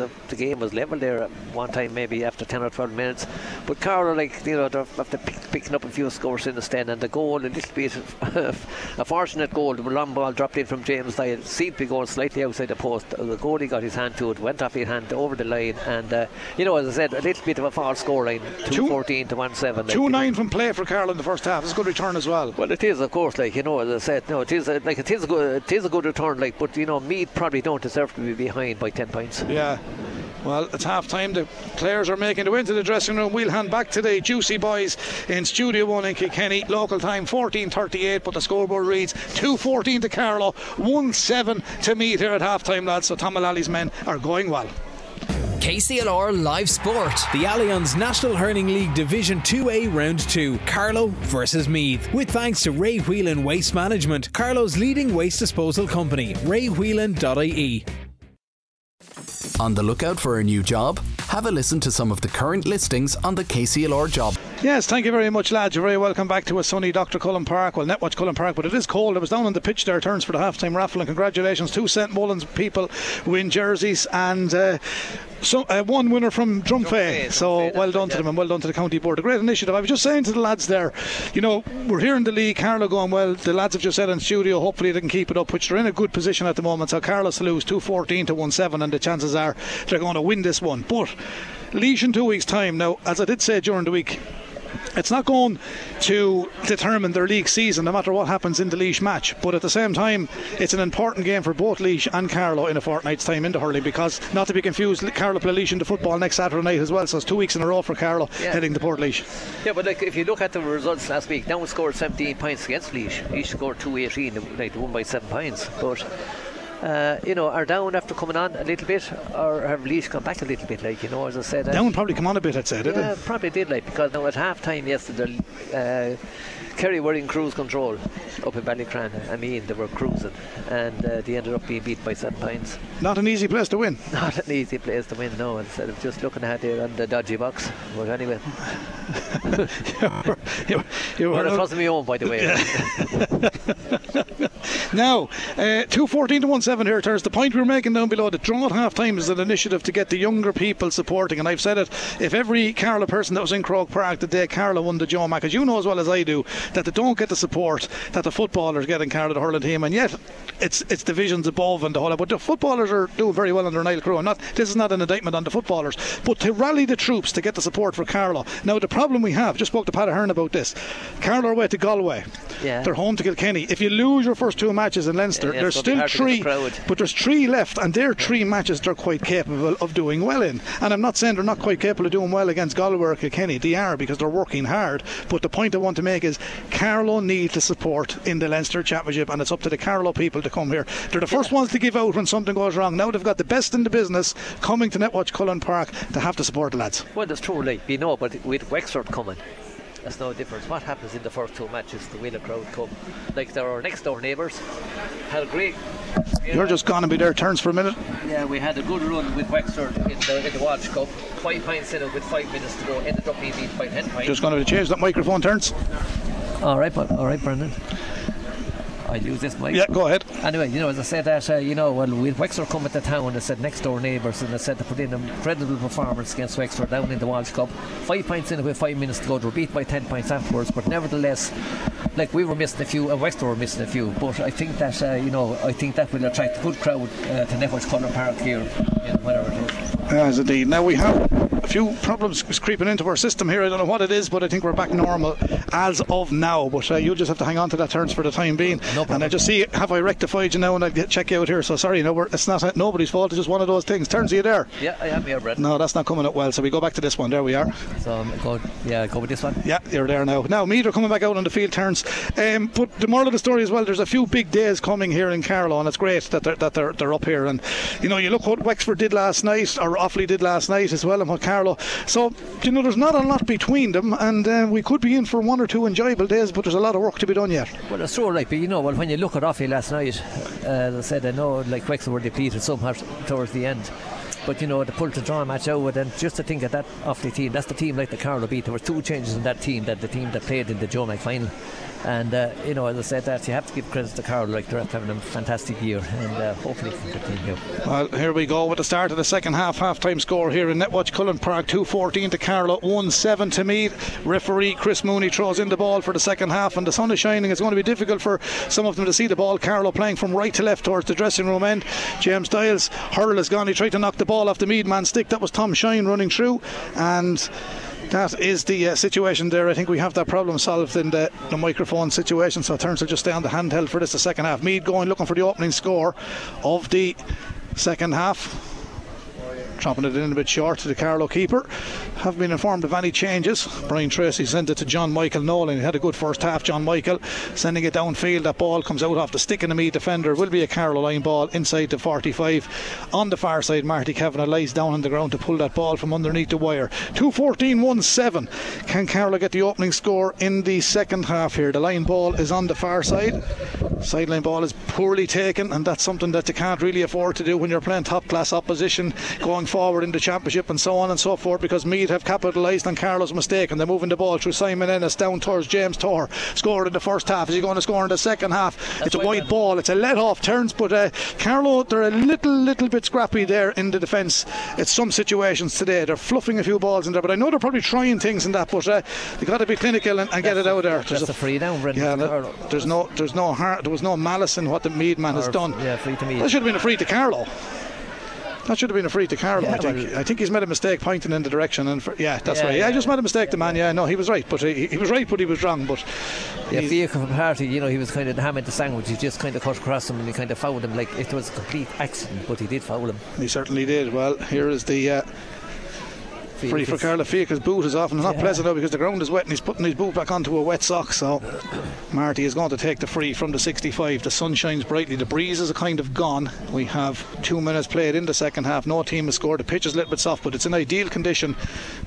the, the game was level there at one time, maybe after 10 or 12 minutes. But Carlow, like, you know, they're after pick, picking up a few scores in the stand, and the goal, a little bit, a fortunate goal, the long ball dropped in from James Lyle, seemed to be going slightly outside the post. The goalie got his hand to it, went off his hand over the line, and, uh, you know, as I said, a little bit of a false score line 2 14 to 1 7. Like, 2 9 from play for Carlow in the first half. It's a good return as well. Well, it is, of course. Like you know, as I said, no, it is a, like it is a good, it is a good return. Like, but you know, Meath probably don't deserve to be behind by ten points. Yeah. Well, it's half time. The players are making their way into the dressing room. We'll hand back to the Juicy Boys in Studio 1 in Kilkenny. Local time 14.38, but the scoreboard reads 2.14 to Carlow, 1 7 to Meath here at half time, lads. So Tom Mullally's men are going well. KCLR Live Sport. The Allianz National Hurling League Division 2A Round 2, Carlow versus Meath. With thanks to Ray Whelan Waste Management, Carlow's leading waste disposal company, raywhelan.ie. On the lookout for a new job? Have a listen to some of the current listings on the KCLR job. Yes, thank you very much, lads. You're very welcome back to a sunny Dr. Cullen Park. Well, Netwatch Cullen Park, but it is cold. It was down on the pitch there, turns for the half-time raffle, and congratulations to St Mullins people win jerseys and uh, so, uh, one winner from Drumfay. So well done to them and well done to the county board. A great initiative. I was just saying to the lads there, you know, we're here in the league. Carlow going well. The lads have just said in studio, hopefully they can keep it up, which they're in a good position at the moment. So Carlow to lose 2-14 to 1-7, and the chances are they're going to win this one. But Laois in two weeks' time. Now, as I did say during the week, it's not going to determine their league season no matter what happens in the Laois match but at the same time it's an important game for both Laois and Carlow in a fortnight's time into hurling because not to be confused Carlow play Laois into football next Saturday night as well so it's two weeks in a row for Carlow Yeah. heading to Portlaoise Yeah, but like if you look at the results last week, Down scored 17 points against Laois. Laois scored 218, like they won by seven points. But uh, you know, are Down after coming on a little bit, or have Laois come back a little bit? Like you know, as I said, uh, Down probably come on a bit I'd say did Yeah, it probably did like because now at half time yesterday, uh, Kerry were in cruise control up in Ballycran. I mean, they were cruising, and uh, they ended up being beat by seven points. not an easy place to win Not an easy place to win, no. Instead of just looking at it on the dodgy box. But anyway, you were, you well, it were, wasn't my own, by the way. Now, uh, 214 to 17 here, Terence. The point we're making down below, the draw at half time is an initiative to get the younger people supporting. And I've said it, if every Carlow person that was in Croke Park the day Carlow won the Joe Mac, as you know as well as I do, that they don't get the support that the footballers get in the hurling team, and yet it's it's divisions above and the whole. But the footballers are doing very well under Niall Carew. Not this is not an indictment on the footballers, but to rally the troops to get the support for Carlow. Now the problem we have, just spoke to Pat Ahern about this. Carlow are away to Galway. Yeah. They're home to Kilkenny. If you lose your first two matches in Leinster, Yeah, there's it's gonna be still three, but there's three left, and they're three matches they're quite capable of doing well in. And I'm not saying they're not quite capable of doing well against Galway or Kilkenny. They are because they're working hard. But the point I want to make is Carlow need the support in the Leinster Championship, and it's up to the Carlow people to come here. They're the first ones to give out when something goes wrong. Now they've got the best in the business coming to Netwatch Cullen Park to have to support the lads. Well, that's true, like, you know, but with Wexford coming, that's no difference. What happens in the first two matches, the Wheeler crowd come. Like, they're our next door neighbours. Had a great. You're just going to be their turns for a minute. Yeah, we had a good run with Wexford in the, in the Walsh Cup. Five points in it with five minutes to go. Ended up being beat by ten points. Just going to change that microphone turns. All right, but all right, Brendan. I'll use this mic. Yeah, go ahead. Anyway, you know, as I said that, uh, you know, well, with Wexford coming to town, they said next door neighbours, and they said to put in a incredible performance against Wexford down in the Walsh Cup. Five points in with five minutes to go. They were beat by ten points afterwards, but nevertheless, like we were missing a few, and Wexford were missing a few. But I think that, uh, you know, I think that will attract a good crowd uh, to Netwatch Cullen Park here, in whatever it is. Yes, indeed. Now we have a few problems creeping into our system here. I don't know what it is, but I think we're back normal as of now. But uh, you'll just have to hang on to that turns for the time being. No and I just see, have I rectified you now? And get, check you out here. So sorry, no, we're, it's not uh, nobody's fault. It's just one of those things. Turns, are you there? Yeah, I am here, Brendan. No, that's not coming up well. So we go back to this one. There we are. So um, go, yeah, go with this one. Yeah, you're there now. Now, are coming back out on the field turns. Um, but the moral of the story as well, there's a few big days coming here in Carlow, and it's great that they're, that they're, they're up here. And, you know, you look what Wexford did last night, or Offaly did last night as well, and what Carlow. So, you know, there's not a lot between them, and uh, we could be in for one or two enjoyable days, but there's a lot of work to be done yet. Well, it's true, like, but you know, well, when you look at Offaly last night, uh, as I said, I know, like, Wexford were depleted somehow towards the end. But you know, they pull the draw match out, and just to think of that Offaly team, that's the team like the Carlow beat. There were two changes in that team, that the team that played in the Joe Mac final. And uh, you know, as I said, that you have to give credit to Carlow, like they're having a fantastic year, and uh, hopefully can continue. Well, here we go with the start of the second half. Half time score here in Netwatch Cullen Park 214 to Carlow, 1 7 to Meath. Referee Chris Mooney throws in the ball for the second half, and the sun is shining. It's going to be difficult for some of them to see the ball. Carlow playing from right to left towards the dressing room end. James Stiles, hurl has gone. He tried to knock the ball off the Meath man stick. That was Tom Shine running through, and. That is the uh, situation there. I think we have that problem solved in the, the microphone situation. So turns will just stay on the handheld for this the second half. Meath going looking for the opening score of the second half. Chopping it in a bit short to the Carlow keeper. Have been informed of any changes. Brian Tracy sent it to John Michael Nolan. He had a good first half. John Michael sending it downfield. That ball comes out off the stick in the Meath defender. Will be a Carlow line ball inside the 45. On the far side, Marty Kavanagh lies down on the ground to pull that ball from underneath the wire. 214 1 7. Can Carlow get the opening score in the second half here? The line ball is on the far side. Sideline ball is poorly taken, and that's something that you can't really afford to do when you're playing top class opposition going forward in the championship and so on and so forth because Meath have capitalised on Carlow's mistake and they're moving the ball through Simon Ennis down towards James Toher. Scored in the first half. Is he going to score in the second half? it's a wide ball. It's a let off turns, but uh, Carlow, they're a little, little bit scrappy there in the defence. It's some situations today. They're fluffing a few balls in there, but I know they're probably trying things in that, but uh, they've got to be clinical and, and get it out there. That's a free down, Brendan. Yeah, there's no, there's no heart, there was no malice in what the Meath man has done. yeah, free to Meath. That should have been a free to Carlow. That should have been a free to Carlow. Yeah, I think. I think he's made a mistake pointing in the direction, and for, yeah, that's Yeah, right. Yeah, I just made a mistake. The man. Yeah, no, he was right, but he, he was right, but he was wrong. But Yeah, Fiacre from Party, you know, he was kind of the ham in the sandwich. He just kind of cut across him and he kind of fouled him like it was a complete accident, but he did foul him. he certainly did. Well, here is the. Uh, Free for Fiacre's- Carla Fiacre's boot is off and it's not Yeah. pleasant though because the ground is wet and he's putting his boot back onto a wet sock. So Marty is going to take the free from the 65. The sun shines brightly. The breeze is kind of gone. We have two minutes played in the second half. No team has scored. The pitch is a little bit soft, but it's in ideal condition.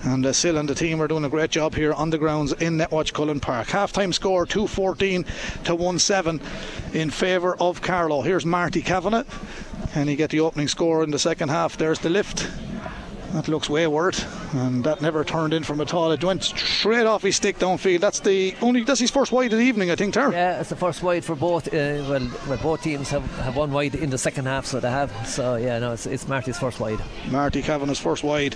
And uh, Sil and the team are doing a great job here on the grounds in Netwatch Cullen Park. Half time score 214 to 1 7 in favour of Carlow. Here's Marty Kavanagh. Can he get the opening score in the second half? There's the lift. That looks way wayward, and that never turned in from at all. It went straight off his stick downfield. That's the only. That's his first wide of the evening, I think. Ter. Yeah, it's the first wide for both. Uh, well, well, both teams have, have one wide in the second half, so they have. So yeah, no, it's, it's Marty's first wide. Marty Kavanagh's first wide.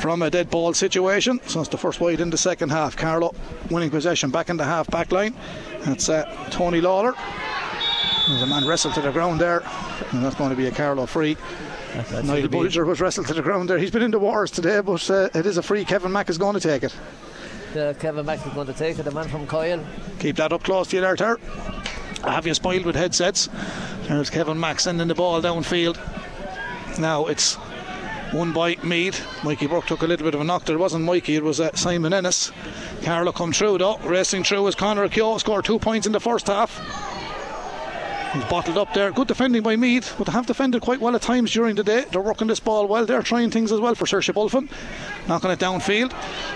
from a dead ball situation. So it's the first wide in the second half. Carlow winning possession back in the half back line. That's uh, Tony Lawler. There's a man wrestled to the ground there, and that's going to be a Carlow free. Niall Bulger was wrestled to the ground there. He's been in the wars today, but uh, it is a free. Kevin Mack is going to take it. Uh, Kevin Mack is going to take it, the man from Coyle. Keep that up close to you there, Ter. I have you spoiled with headsets. There's Kevin Mack sending the ball downfield. Now it's one by Meath. Mikey Burke took a little bit of a knock there. It wasn't Mikey, it was uh, Simon Ennis. Carlow come through though. Racing through is Conor Keogh. Scored two points in the first half. He's bottled up there. Good defending by Meath, but they have defended quite well at times during the day. They're working this ball well. They're trying things as well for Seoirse Bulfin. Knocking it downfield.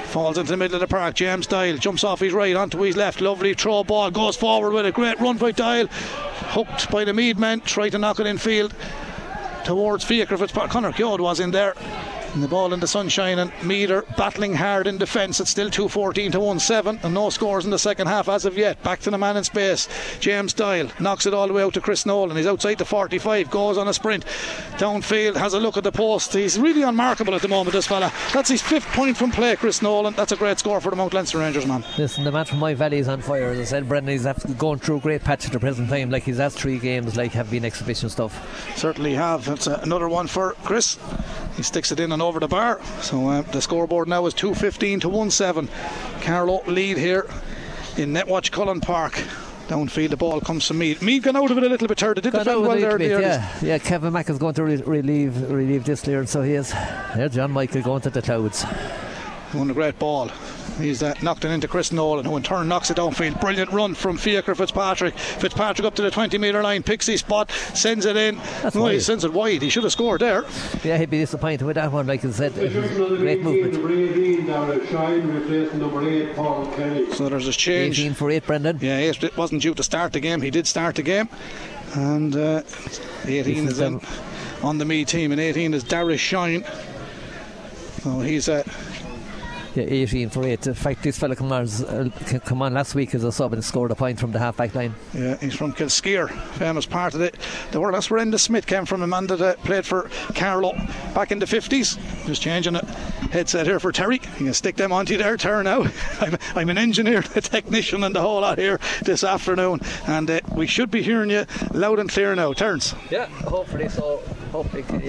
Falls into the middle of the park. James Doyle jumps off his right onto his left. Lovely throw ball. Goes forward with a great run by Doyle. Hooked by the Meath men. Try to knock it in field towards Fiacre Fitzpatrick. Conor Keogh was in there. And the ball in the sunshine and Meader battling hard in defence. It's still 2-14 to 1-7 and no scores in the second half as of yet. Back to the man in space. James Doyle knocks it all the way out to Chris Nolan. He's outside the 45, goes on a sprint downfield, has a look at the post. He's really unmarkable at the moment, this fella. That's his fifth point from play, Chris Nolan. That's a great score for the Mount Leinster Rangers, man. Listen, the man from My Valley is on fire. As I said, Brendan, he's going through a great patch at the present time. Like his last three games, like have been exhibition stuff. Certainly have. It's uh, another one for Chris. He sticks it in and over the bar. So uh, the scoreboard now is 215 to 1 7. Carlow lead here in Netwatch Cullen Park. Downfield, the ball comes to Meath. Meath got out of it a little bit hurt. Did Got defend well a there. little in the yeah, yeah. Kevin Mack is going to re- relieve relieve this clearance, so he is. There, John Michael going to the clouds. Won a great ball. He's uh, knocked it into Chris Nolan, who in turn knocks it downfield. Brilliant run from Fiacre Fitzpatrick. Fitzpatrick up to the 20 metre line, picks his spot, sends it in. That's no, he sends it wide. He should have scored there. Yeah, he'd be disappointed with that one. Like I said, great 18, movement. number 18 down at Shine, replacing number 8, So there's a change. 18 for eight, Brendan. Yeah, it it wasn't due to start the game. He did start the game. And uh, 18 is is in on the me team, and 18 is Darius Shine. Oh, he's uh, Yeah, 18 for 8. In fact, this fella come on, uh, c- on last week as a sub and scored a point from the half back line. yeah, he's from Kilskeer, famous part of it. The world that's where Enda Smith came from, a man that uh, played for Carlow back in the 50s. Just changing it. Headset here for Terry. You can stick them onto you there, Terry. Now, I'm, I'm an engineer, a technician, and the whole lot here this afternoon. And uh, we should be hearing you loud and clear now. Terence. Yeah, hopefully so.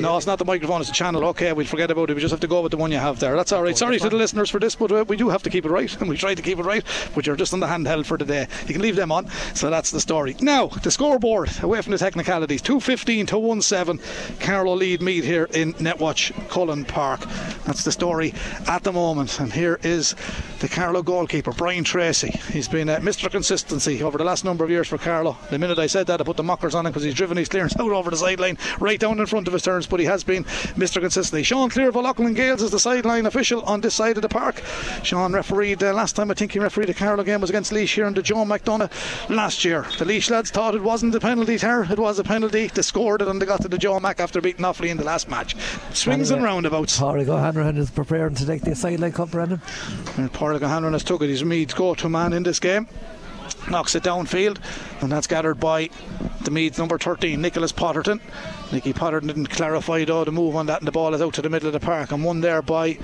No, it's not the microphone, it's the channel. Okay, we'll forget about it. We just have to go with the one you have there. That's all right. Sorry to the listeners for this, but uh, we do have to keep it right, and we try to keep it right. But you're just on the handheld for today. You can leave them on. So that's the story. Now, the scoreboard, away from the technicalities 215 to 1 7. Carlow lead meet here in Netwatch Cullen Park. That's the story at the moment. And here is the Carlow goalkeeper, Brian Tracy. He's been uh, Mr. Consistency over the last number of years for Carlow. The minute I said that, I put the mockers on him because he's driven his clearance out over the sideline, right down in front of his turns, but he has been Mr. Consistency. Sean Clear of O'Loughlin Gaels is the sideline official on this side of the park. Sean refereed uh, last time, I think he refereed a Carlow game was against Laois here in the Joe McDonagh last year. The Laois lads thought it wasn't a penalty, Ter. It was a penalty. They scored it and they got to the Joe Mac after beating Offaly in the last match. Swings and Anyway, roundabouts. Padraig O'Hanrahan is preparing to take the sideline cup, Brendan. And Pádraig O'Hanlon has took it. He's Meath's go-to man in this game. Knocks it downfield, and that's gathered by the Meads number 13, Nicholas Potterton. Nicky Potterton didn't clarify though the move on that, and the ball is out to the middle of the park. And one there by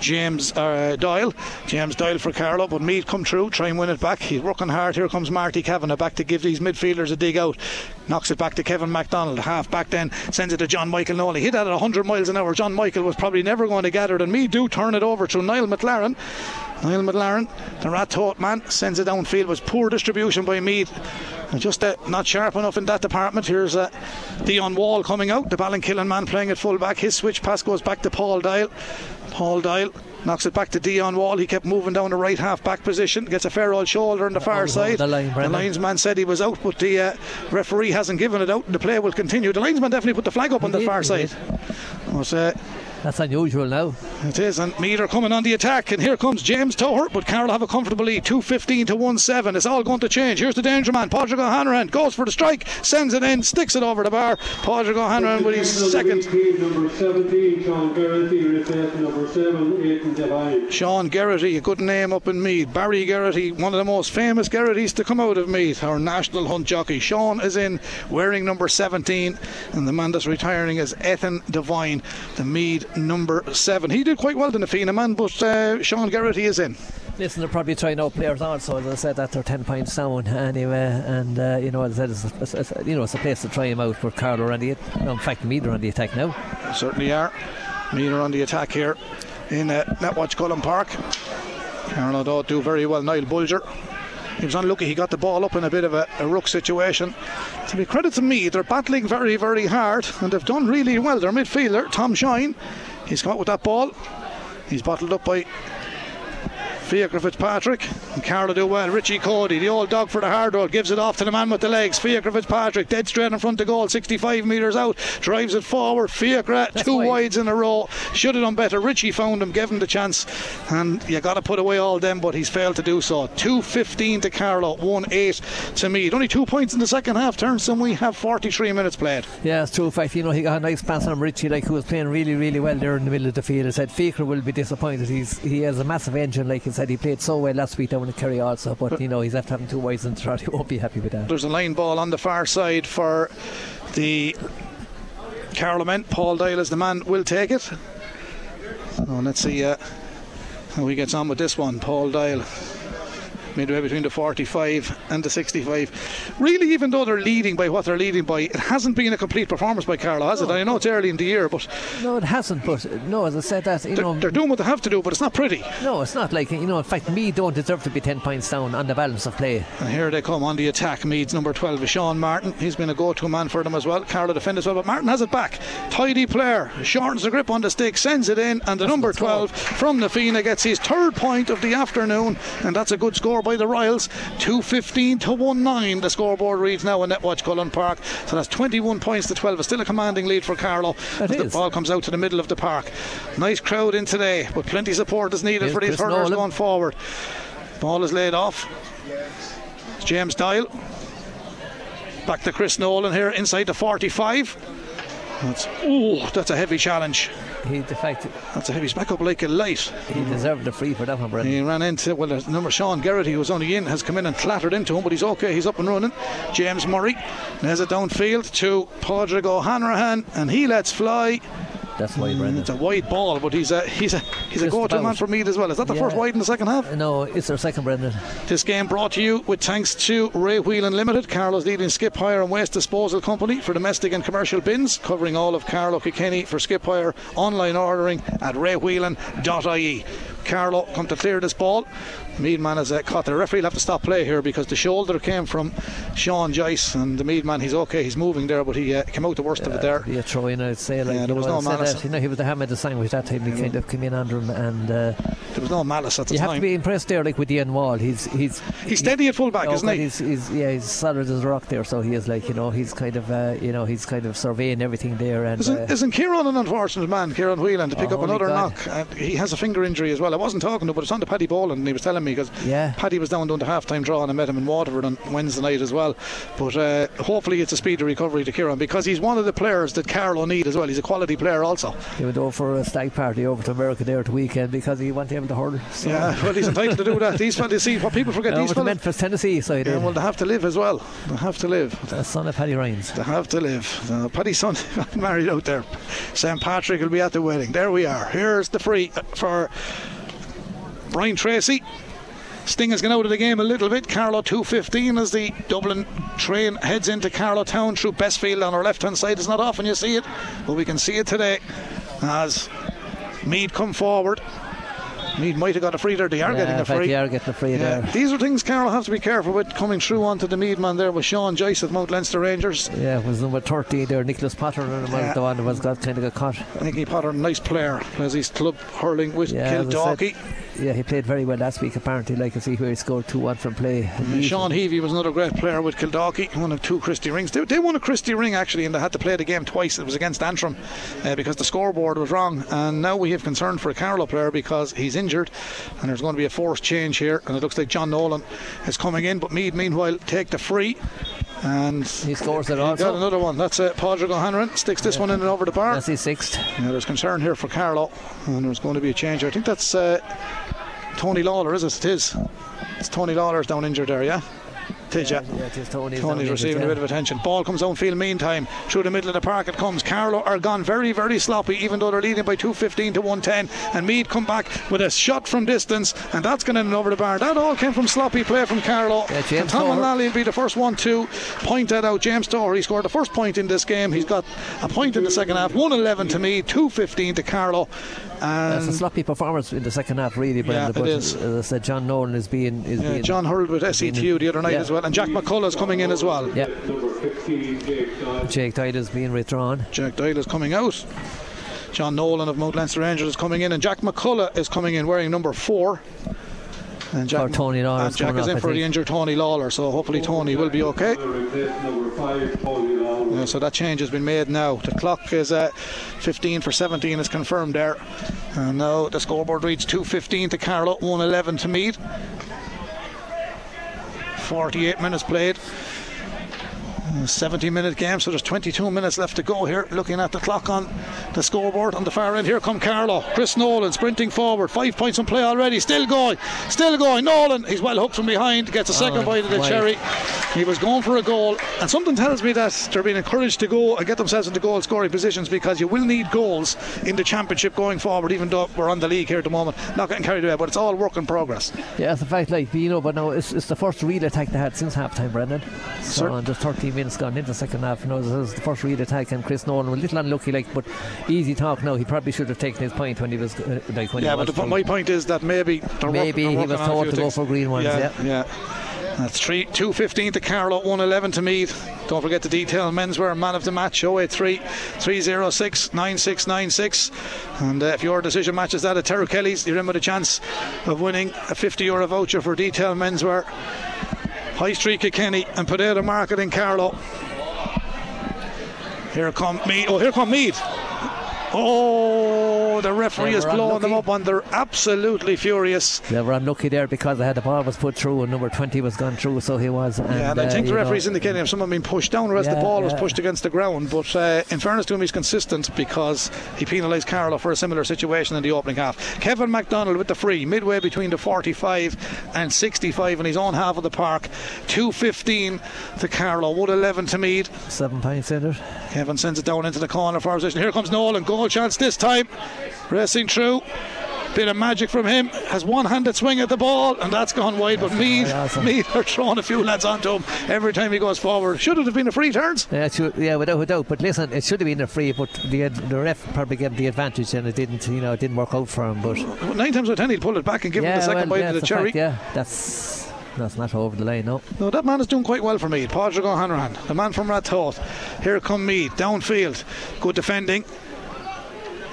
James uh, Doyle. James Doyle for Carlow, but Meath come through, try and win it back. He's working hard. Here comes Marty Kavanagh back to give these midfielders a dig out. Knocks it back to Kevin MacDonald, half back then, sends it to John Michael Nolly. Hit that at 100 miles an hour. John Michael was probably never going to gather it, and Meath do turn it over to Niall McLaren. Niall McLaren, the Ratoath man, sends it downfield. Was poor distribution by Meath. Just uh, not sharp enough in that department. Here's uh, Dion Wall coming out, the Ballinkillen man playing at full back. His switch pass goes back to Paul Doyle. Paul Doyle knocks it back to Dion Wall. He kept moving down the right half back position, gets a fair old shoulder on the far was over side. the line, Brendan. linesman said he was out, but the uh, referee hasn't given it out. The play will continue. The linesman definitely put the flag up on the far side. But, uh, That's unusual now. it is, and Meath are coming on the attack, and here comes James Toher, but Carlow have a comfortable lead, 2.15 to 1-7. It's all going to change. Here's the danger man, Padraig O'Hanrahan, goes for the strike, sends it in, sticks it over the bar. Padraig O'Hanrahan with his Number second. 18, number 17, Sean Geraghty, replacing number 7, Aidan Devine. Sean Geraghty, a good name up in Meath. Barry Geraghty, one of the most famous Geraghtys to come out of Meath, our national hunt jockey. Sean is in wearing number 17, and the man that's retiring is Ethan Devine, the Meath number 7. He did quite well in the Fianna man, but uh, Sean Geraghty is in. Listen, they're probably trying out players also. As I said, that they're ten points down anyway, and uh, you know, as I said, it's, it's, it's, you know, it's a place to try him out. for Carlow are on the, no, in fact, Meath are on the attack now. Certainly are. Meath are on the attack here in uh, Netwatch Cullen Park. Carlow don't do very well. Niall Bulger. He was unlucky. He got the ball up in a bit of a, a ruck situation. To be credit to me, they're battling very, very hard, and they've done really well. Their midfielder, Tom Shine, he's come with that ball. He's bottled up by Fiacre Fitzpatrick and Carlow do well. Richie Cody, the old dog for the hard road, gives it off to the man with the legs. Fiacre Fitzpatrick, dead straight in front of goal, 65 metres out, drives it forward. Fiacre, two wide. wides in a row. Should have done better. Richie found him, gave him the chance, and you got to put away all them, but he's failed to do so. 2-15 to Carlow, 1-8 to Meath. Only two points in the second half, turns and we have 43 minutes played. Yeah, it's true. In fact, you know, he got a nice pass on Richie, like who was playing really, really well there in the middle of the field. I said Fiacre will be disappointed. He's he has a massive engine, like said he played so well last week down in Kerry also, but you know he's after having two wides in the. He won't be happy with that. There's a line ball on the far side for the Carlow Paul Doyle is the man. Will take it. So let's see uh, how he gets on with this one. Paul Doyle midway between the 45 and the 65. Really, even though they're leading by what they're leading by, it hasn't been a complete performance by Carlow, has no. it? I know it's early in the year, but no, it hasn't. But no, as I said, that you they're, know they're doing what they have to do, but it's not pretty. No, it's not like you know. In fact, Meath don't deserve to be 10 points down on the balance of play. And here they come on the attack. Meath's number 12 is Sean Martin. He's been a go-to man for them as well. Carlow defend as well, but Martin has it back. Tidy player, shortens the grip on the stick, sends it in, and the that's number 12 from the Fianna gets his third point of the afternoon, and that's a good score by the Royals. 215 to 1 9. The scoreboard reads now in Netwatch Cullen Park. So that's 21 points to 12. It's still a commanding lead for Carlow as the ball comes out to the middle of the park. Nice crowd in today, but plenty of support is needed for these Chris hurlers going forward. Ball is laid off. It's James Doyle. Back to Chris Nolan here inside the 45. That's, ooh, that's a heavy challenge he defected. That's a heavy back up like a light. He deserved the free for that one, Brendan. He ran into well, the number Sean Geraghty who was only in has come in and clattered into him, but he's okay. He's up and running. James Murray has it downfield to Padraig O'Hanrahan, and he lets fly. That's wide, Brendan. Mm, it's a wide ball, but he's a he's a he's Just a go-to man for Meath as well. Is that the yeah. first wide in the second half? No, it's their second, Brendan. This game brought to you with thanks to Ray Whelan Limited, Carlow's leading skip hire and waste disposal company for domestic and commercial bins, covering all of Carlow Kilkenny for skip hire online ordering at raywhelan.ie. Carlow come to clear this ball. Meath man has uh, caught the referee. Will have to stop play here because the shoulder came from Sean Joyce and the Meath man he's okay he's moving there but he uh, came out the worst yeah, of it there. Yeah throw in I'd say like yeah, there was know, no malice that, you know he was the hammer of the sandwich that time he kind of came in under him and uh, there was no malice at the you time have to be impressed there like with Dion Wall. He's he's he's steady at full back oh, isn't he? he's, he's, yeah he's solid as a rock there so he is like you know he's kind of uh, you know he's kind of surveying everything there and isn't, uh, isn't Kieran an unfortunate man Kieran Whelan to pick oh, up another God. knock? And he has a finger injury as well wasn't talking to but it's on the Paddy Boland and he was telling me because yeah. Paddy was down doing the half time draw and I met him in Waterford on Wednesday night as well. But uh, hopefully it's a speedy recovery to Kieran because he's one of the players that Carlow need as well. He's a quality player also. He went over for a stag party over to America there at the weekend because he wanted him to hurl. So. Yeah, well, he's entitled to do that. These fellas, see what people forget. these fellas, Memphis, Tennessee side. Yeah, well, they have to live as well. They have to live. The son of Paddy Ryan's. They have to live. Uh, Paddy's son married out there. St Patrick will be at the wedding. There we are. Here's the free for Brian Tracy. Sting has gone out of the game a little bit. Carlow 215 as the Dublin train heads into Carlow Town through Bestfield on our left hand side. It's not often you see it, but we can see it today as Meath come forward. Meath might have got a free there. They are yeah, getting a free. They are getting a free yeah. there. These are things Carlow have to be careful with coming through onto the Meath man there with Sean Joyce of Mount Leinster Rangers. Yeah, it was number 30 there, Nicholas Potter, and yeah. the one that was got kind of got caught. Nicky Potter, nice player, plays his club hurling with yeah, Kildalkey yeah, he played very well last week. Apparently, like I see where he scored two one from play. Sean Heavey was another great player with Kildalkey, one of two Christy rings. They, they, won a Christy ring actually, and they had to play the game twice. It was against Antrim uh, because the scoreboard was wrong. And now we have concern for a Carlow player because he's injured, and there's going to be a forced change here. And it looks like John Nolan is coming in, but Meath, meanwhile take the free. And he scores it also. Got another one. That's it. Padraig O'Hanrahan sticks this yeah. one in and over the bar. That's his sixth. Yeah, there's concern here for Carlow, and there's going to be a change. I think that's uh, Tony Lawler, is it? It is. It's Tony Lawler's down injured there, yeah? Yeah, it is Tony's, Tony's receiving yeah. a bit of attention. Ball comes downfield meantime. Through the middle of the park it comes. Carlow are gone very, very sloppy, even though they're leading by 215 to 110. And Meath come back with a shot from distance, and that's going to in over the bar. That all came from sloppy play from Carlow. Yeah, and Tom Mullally will be the first one to point that out. James he scored the first point in this game. He's got a point in the second half. 111 to Meath, 215 to Carlow. That's a um, sloppy performance in the second half, really, Brendan. Yeah, it but is. Uh, as I said, John Nolan is being. Is yeah, being John hurled with SETU the other night Yeah. as well. And Jack McCullough's coming in as well. Yeah, Number 15, Jake Tide is being withdrawn. Jack Doyle is coming out. John Nolan of Mount Leinster Rangers is coming in, and Jack McCullough is coming in wearing number four. And Jack, For Tony Lawler and is Jack is off, in for the think. injured Tony Lawler, so hopefully Tony will be okay. Replace number 5, Tony Lawler. Yeah, so that change has been made now. The clock is uh, 15 for 17 is confirmed there. And now the scoreboard reads 215 to Carlow, 111 to Meath. 48 minutes played. Uh, 70 minute game, so there's 22 minutes left to go here. Looking at the clock on the scoreboard on the far end, here come Carlow. Chris Nolan sprinting forward, five points in play already. Still going, still going. Nolan, he's well hooked from behind, gets a oh, second Oh, bite of the wide. cherry. He was going for a goal, and something tells me that they're being encouraged to go and get themselves into goal scoring positions because you will need goals in the championship going forward, even though we're on the league here at the moment. Not getting carried away, but it's all work in progress. Yeah, it's a fact, like, you know, but now it's, it's the first real attack they had since half time, Brendan. So, Sir? and there's 13 minutes gone into the second half. You know, this is the first real attack, and Chris Nolan was a little unlucky, like, but easy talk now. He probably should have taken his point when he was, uh, like, when Yeah, but the, my point is that maybe Maybe he was on a told few to go for green ones, yeah. yeah. That's three, 215 to Carlow, 111 to Meath. Don't forget the detail. Menswear man of the match 083 306 9696. And uh, if your decision matches that at Terry Kelly's, you're in with a chance of winning a 50 euro voucher for detail menswear. High Street Kilkenny and Potato Market in Carlow. Here come Meath. Oh, here come Meath. Oh, the referee is blowing them up and they're absolutely furious. They were unlucky there because they had the ball was put through and number 20 was gone through, so he was. And, Yeah, and I uh, think the you know, indicating if someone been pushed down, whereas the Yeah, ball was pushed against the ground. But uh, in fairness to him, he's consistent because he penalised Carlow for a similar situation in the opening half. Kevin MacDonald with the free, midway between the 45 and 65 in his own half of the park. 215 to Carlow, 111 to Meath. Seven points in it. Kevin sends it down into the corner for position. Here comes Nolan, goal chance this time. Racing through. Bit of magic from him. Has one handed swing at the ball, and that's gone wide. But Meath, awesome. Meath are throwing a few lads onto him every time he goes forward. Should it have been a free turns? Yeah, should, yeah, without a doubt. But listen, it should have been a free, but the the ref probably gave him the advantage, and it didn't. You know, it didn't work out for him. But Nine times out of ten, he'll pull it back and give yeah, him the second well, bite yeah, of the cherry. fact, yeah, that's that's not over the line. No, No, that man is doing quite well for Meath. Padraig O'Hanrahan, the man from Ratoath. Here come Meath, downfield. Good defending.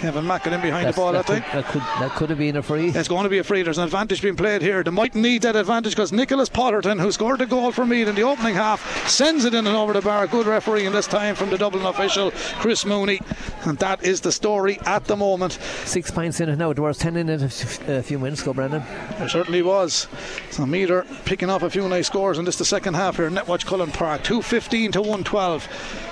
Kevin Mack in behind That's- the ball that, think could, that could that could have been a free. It's going to be a free. There's an advantage being played here. They might need that advantage because Nicholas Potterton, who scored the goal for Meath in the opening half, sends it in and over the bar. Good refereeing this time from the Dublin official, Chris Mooney. And that is the story at the moment. Six points in it now. There was ten in it a few minutes ago, Brendan. There certainly was. So Meath are picking off a few nice scores in this the second half here. Netwatch Cullen Park, 215 to 112.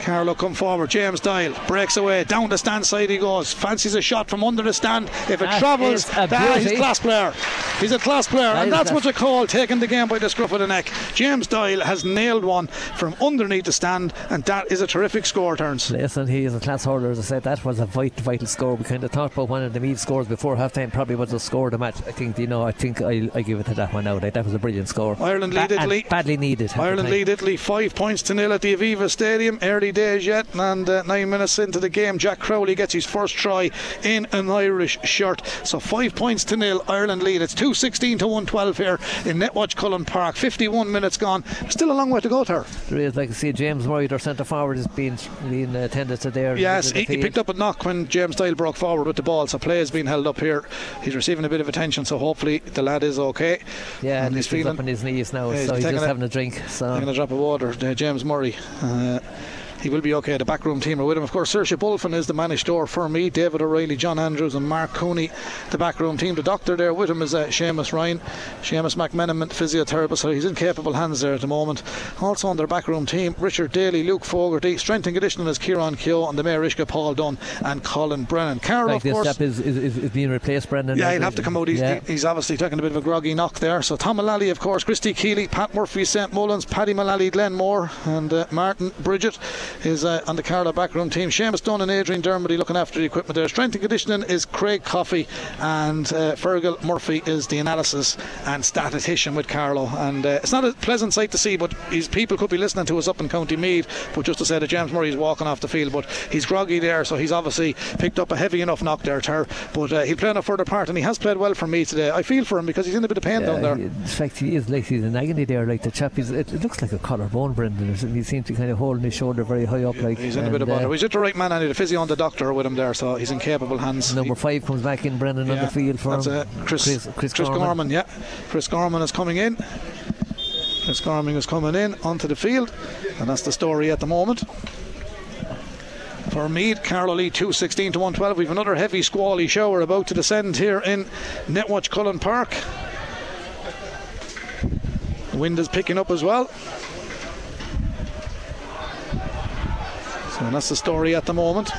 Carlow come forward. James Doyle breaks away. Down the stand side he goes. Fancies a shot from under the stand. If it That travels, is a that, he's a class player. He's a class player. That and is that's a- what you call taking the game by the scruff of the neck. James Doyle has nailed one from underneath the stand, and that is a terrific score, turns. Listen, he is a class holder. As I said, that was a vital, vital score. We kind of thought about one of the Meath scores before half time, Probably was the score of the match. I think you know. I think I, I give it to that one now. That was a brilliant score. Ireland lead Italy. badly needed. Ireland lead Italy five points to nil at the Aviva Stadium. Early days yet, and uh, nine minutes into the game, Jack Crowley gets his first try in an Irish shirt. So five points to nil, Ireland lead. It's 216 to 112 here in Netwatch Cullen Park. 51 minutes gone. Still a long way to go there. There is, like I see, James Murray, their centre forward, is being being uh, tended to there. in the Yes, he, he picked up a knock when James Doyle broke forward with the ball, so play has been held up here. He's receiving a bit of attention, so hopefully the lad is okay. Yeah, and he's he's, feeling up on his knees now, Yeah, so he's taking just a- having a drink. So taking a drop of water. Uh, James Murray. Uh, he will be okay. The backroom team are with him. Of course, Seoirse Bulfin is the managed door for me. David O'Reilly, John Andrews, and Mark Cooney, the backroom team. The doctor there with him is uh, Seamus Ryan, Seamus McMenamin, physiotherapist. So he's in capable hands there at the moment. Also on their backroom team, Richard Daly, Luke Fogarty, strength and conditioning is Kieran Keogh, and the maor uisce, Paul Dunn, and Colin Brennan. Carol, Like of course. step is, is, is, is being replaced, Brendan. Yeah, he'll have to come out. He's, Yeah. he's obviously taking a bit of a groggy knock there. So Tom Mullally, of course, Christy Keeley, Pat Murphy, St Mullins, Paddy Mullally, Glenn Moore, and uh, Martin Bridget is uh, on the Carlow backroom team. Seamus Dunn and Adrian Dermody looking after the equipment there. Strength and conditioning is Craig Coffey, and uh, Fergal Murphy is the analysis and statistician with Carlow. And uh, it's not a pleasant sight to see, but his people could be listening to us up in County Meath. But just to say that James Murray is walking off the field, but he's groggy there, so he's obviously picked up a heavy enough knock there, Ter. But uh, he'll play a further part, and he has played well for me today. I feel for him because he's in a bit of pain down there. he- in fact, he is like he's in agony there. Like the chap, is, it, it looks like a collarbone, Brendan. He seems to kind of holding his shoulder very high up. Like He's in a bit of and, uh, bother. He's at the right man, and the physio and the doctor with him there, so he's in capable hands. Number five comes back in, Brendan, on the field for that's him. Chris, Chris, Chris, Chris Gorman. Gorman. Yeah, Chris Gorman is coming in. Chris Gorman is coming in onto the field, and that's the story at the moment. For Meath, Carlow Lee 216 to 112. We've another heavy squally shower about to descend here in Netwatch Cullen Park. The wind is picking up as well. So that's the story at the moment.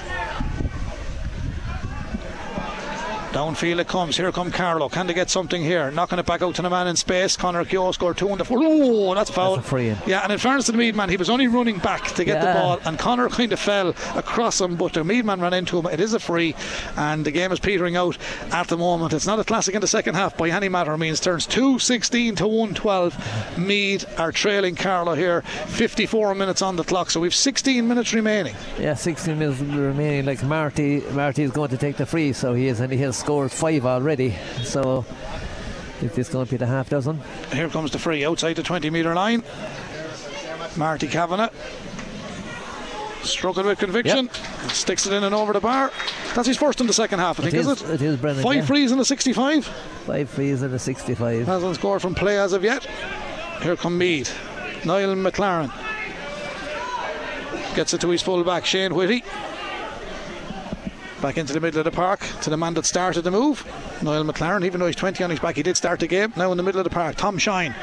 Downfield it comes. Here come Carlow. Can they get something here? Knocking it back out to the man in space. Connor Keogh scored two on the four. Oh, that's foul. That's a free in. Yeah, and in fairness to the Meath man, he was only running back to get the ball, and Connor kind of fell across him, but the Meath man ran into him. It is a free, and the game is petering out at the moment. It's not a classic in the second half by any matter of means. Turns 216 to 112. Meath are trailing Carlow here. 54 minutes on the clock, so we've 16 minutes remaining. Yeah, 16 minutes remaining. Like Marty, Marty is going to take the free, so he is, and he has scored five already. So, if this going to be the half dozen, Here comes the free outside the 20 metre line. Marty Kavanagh. Struck it with conviction. Sticks it in and over the bar. That's his first in the second half, I think, it is, is, it? it is Brendan. Five yeah. frees in the 65. five frees in the 65. Hasn't scored from play as of yet. Here come Meath. Niall McLaren. Gets it to his full back, Shane Whitty. Back into the middle of the park to the man that started the move. Niall McLaren, even though he's 20 on his back, he did start the game. Now in the middle of the park, Tom Shine.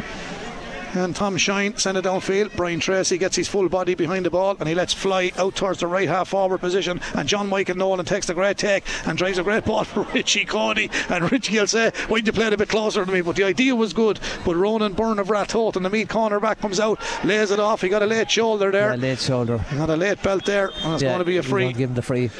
And Tom Shine sent it downfield. Brian Tracy gets his full body behind the ball and he lets fly out towards the right half forward position. And John Michael Nolan takes a great take and drives a great ball for Richie Coady. And Richie will say, Why'd you play it a bit closer to me? But the idea was good. But Ronan Byrne of Ratoath and the Meath corner back comes out, lays it off. He got a late shoulder there. Yeah, late shoulder. He got a late belt there, and it's yeah, going to be a free. Give him the free.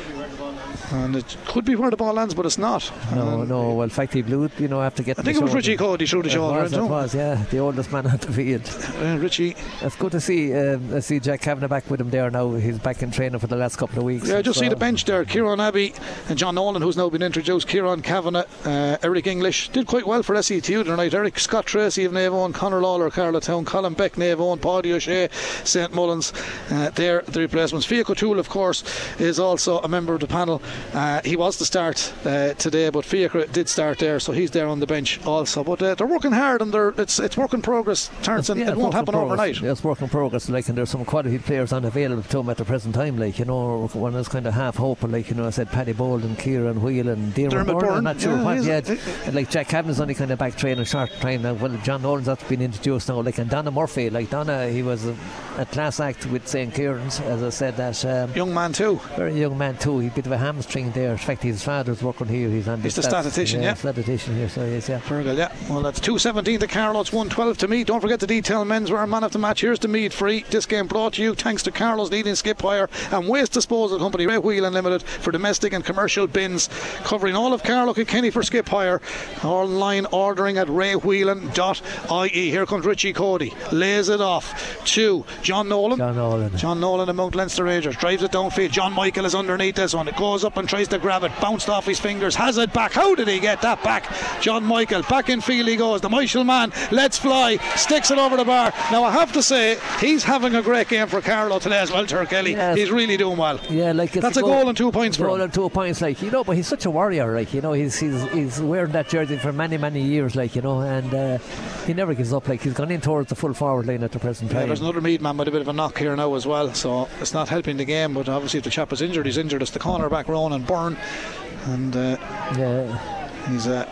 And it could be where the ball lands, but it's not. No, And no. Well, in fact, he blew it. You know, after I think it was. Richie Coady through the It shoulder. was, it was, yeah, the oldest man on the field. Uh, Richie It's good to see. Um, I see Jack Kavanagh back with him there now. He's back in training for the last couple of weeks. Yeah, just see the bench there. Kieran Abbey and John Nolan, who's now been introduced. Kieran Kavanagh, uh, Eric English did quite well for SETU tonight. Eric Scott Tracy of Navon, Conor Lawler, Carlow Town, Colin Beck, Navon, Paddy O'Shea, St Mullins. Uh, they're the replacements. Fia O'Toole, of course, is also a member of the panel. Uh, he was to start uh, today, but Fiacre did start there, so he's there on the bench also. But uh, they're working hard and they're, it's it's work in progress, Terence, and Yeah, it won't happen progress. overnight. Yeah, it's work in progress. Like, and there's some quality players unavailable to them at the present time. Like, you know, one is kind of half hoping. Like, you know, I said Paddy Bolden, Kieran Wheel, and Dermot Byrne. Byrne, I'm not sure yeah, what yet. And like Jack Kavanagh's only kind of back training, short time now. Well, John Nolan's that's been introduced now. Like, and Donna Murphy. Like Donna, he was a, a class act with St Kieran's. As I said, that um, Young man, too. very young man too. He bit of a hamstring there. In fact, his father's working here. He's on the statistician, uh, yeah. statistician here. So yes, yeah. Fergal, yeah. Well, that's 217 to Carlow. It's 112 to me. Don't forget the detail menswear man of the match. Here's the Meath free. This game brought to you thanks to Carlow's leading skip hire and waste disposal company, Ray Whelan Limited, for domestic and commercial bins, covering all of Carlow Kilkenny for skip hire. Online ordering at raywhelan.ie. Here comes Richie Coady. Lays it off to John Nolan. John Nolan. John Nolan and Mount Leinster Rangers drives it downfield. John Michael is underneath this one. It goes up Chapman tries to grab it, bounced off his fingers, has it back. How did he get that back? John Michael back in field he goes. The Michael man lets fly, sticks it over the bar. Now I have to say he's having a great game for Carlow today as well. Turkelly, Yes. he's really doing well. Yeah, like it's That's a goal and two points for goal him. and two points, like you know. But he's such a warrior, like you know. He's he's, he's wearing that jersey for many many years, like you know, and uh, he never gives up. Like he's gone in towards the full forward line at the present Yeah, time. there's another Meath man with a bit of a knock here now as well, so it's not helping the game. But obviously, if the chap is injured, he's injured. It's the corner back Ronan Byrne, and uh, yeah, he's uh,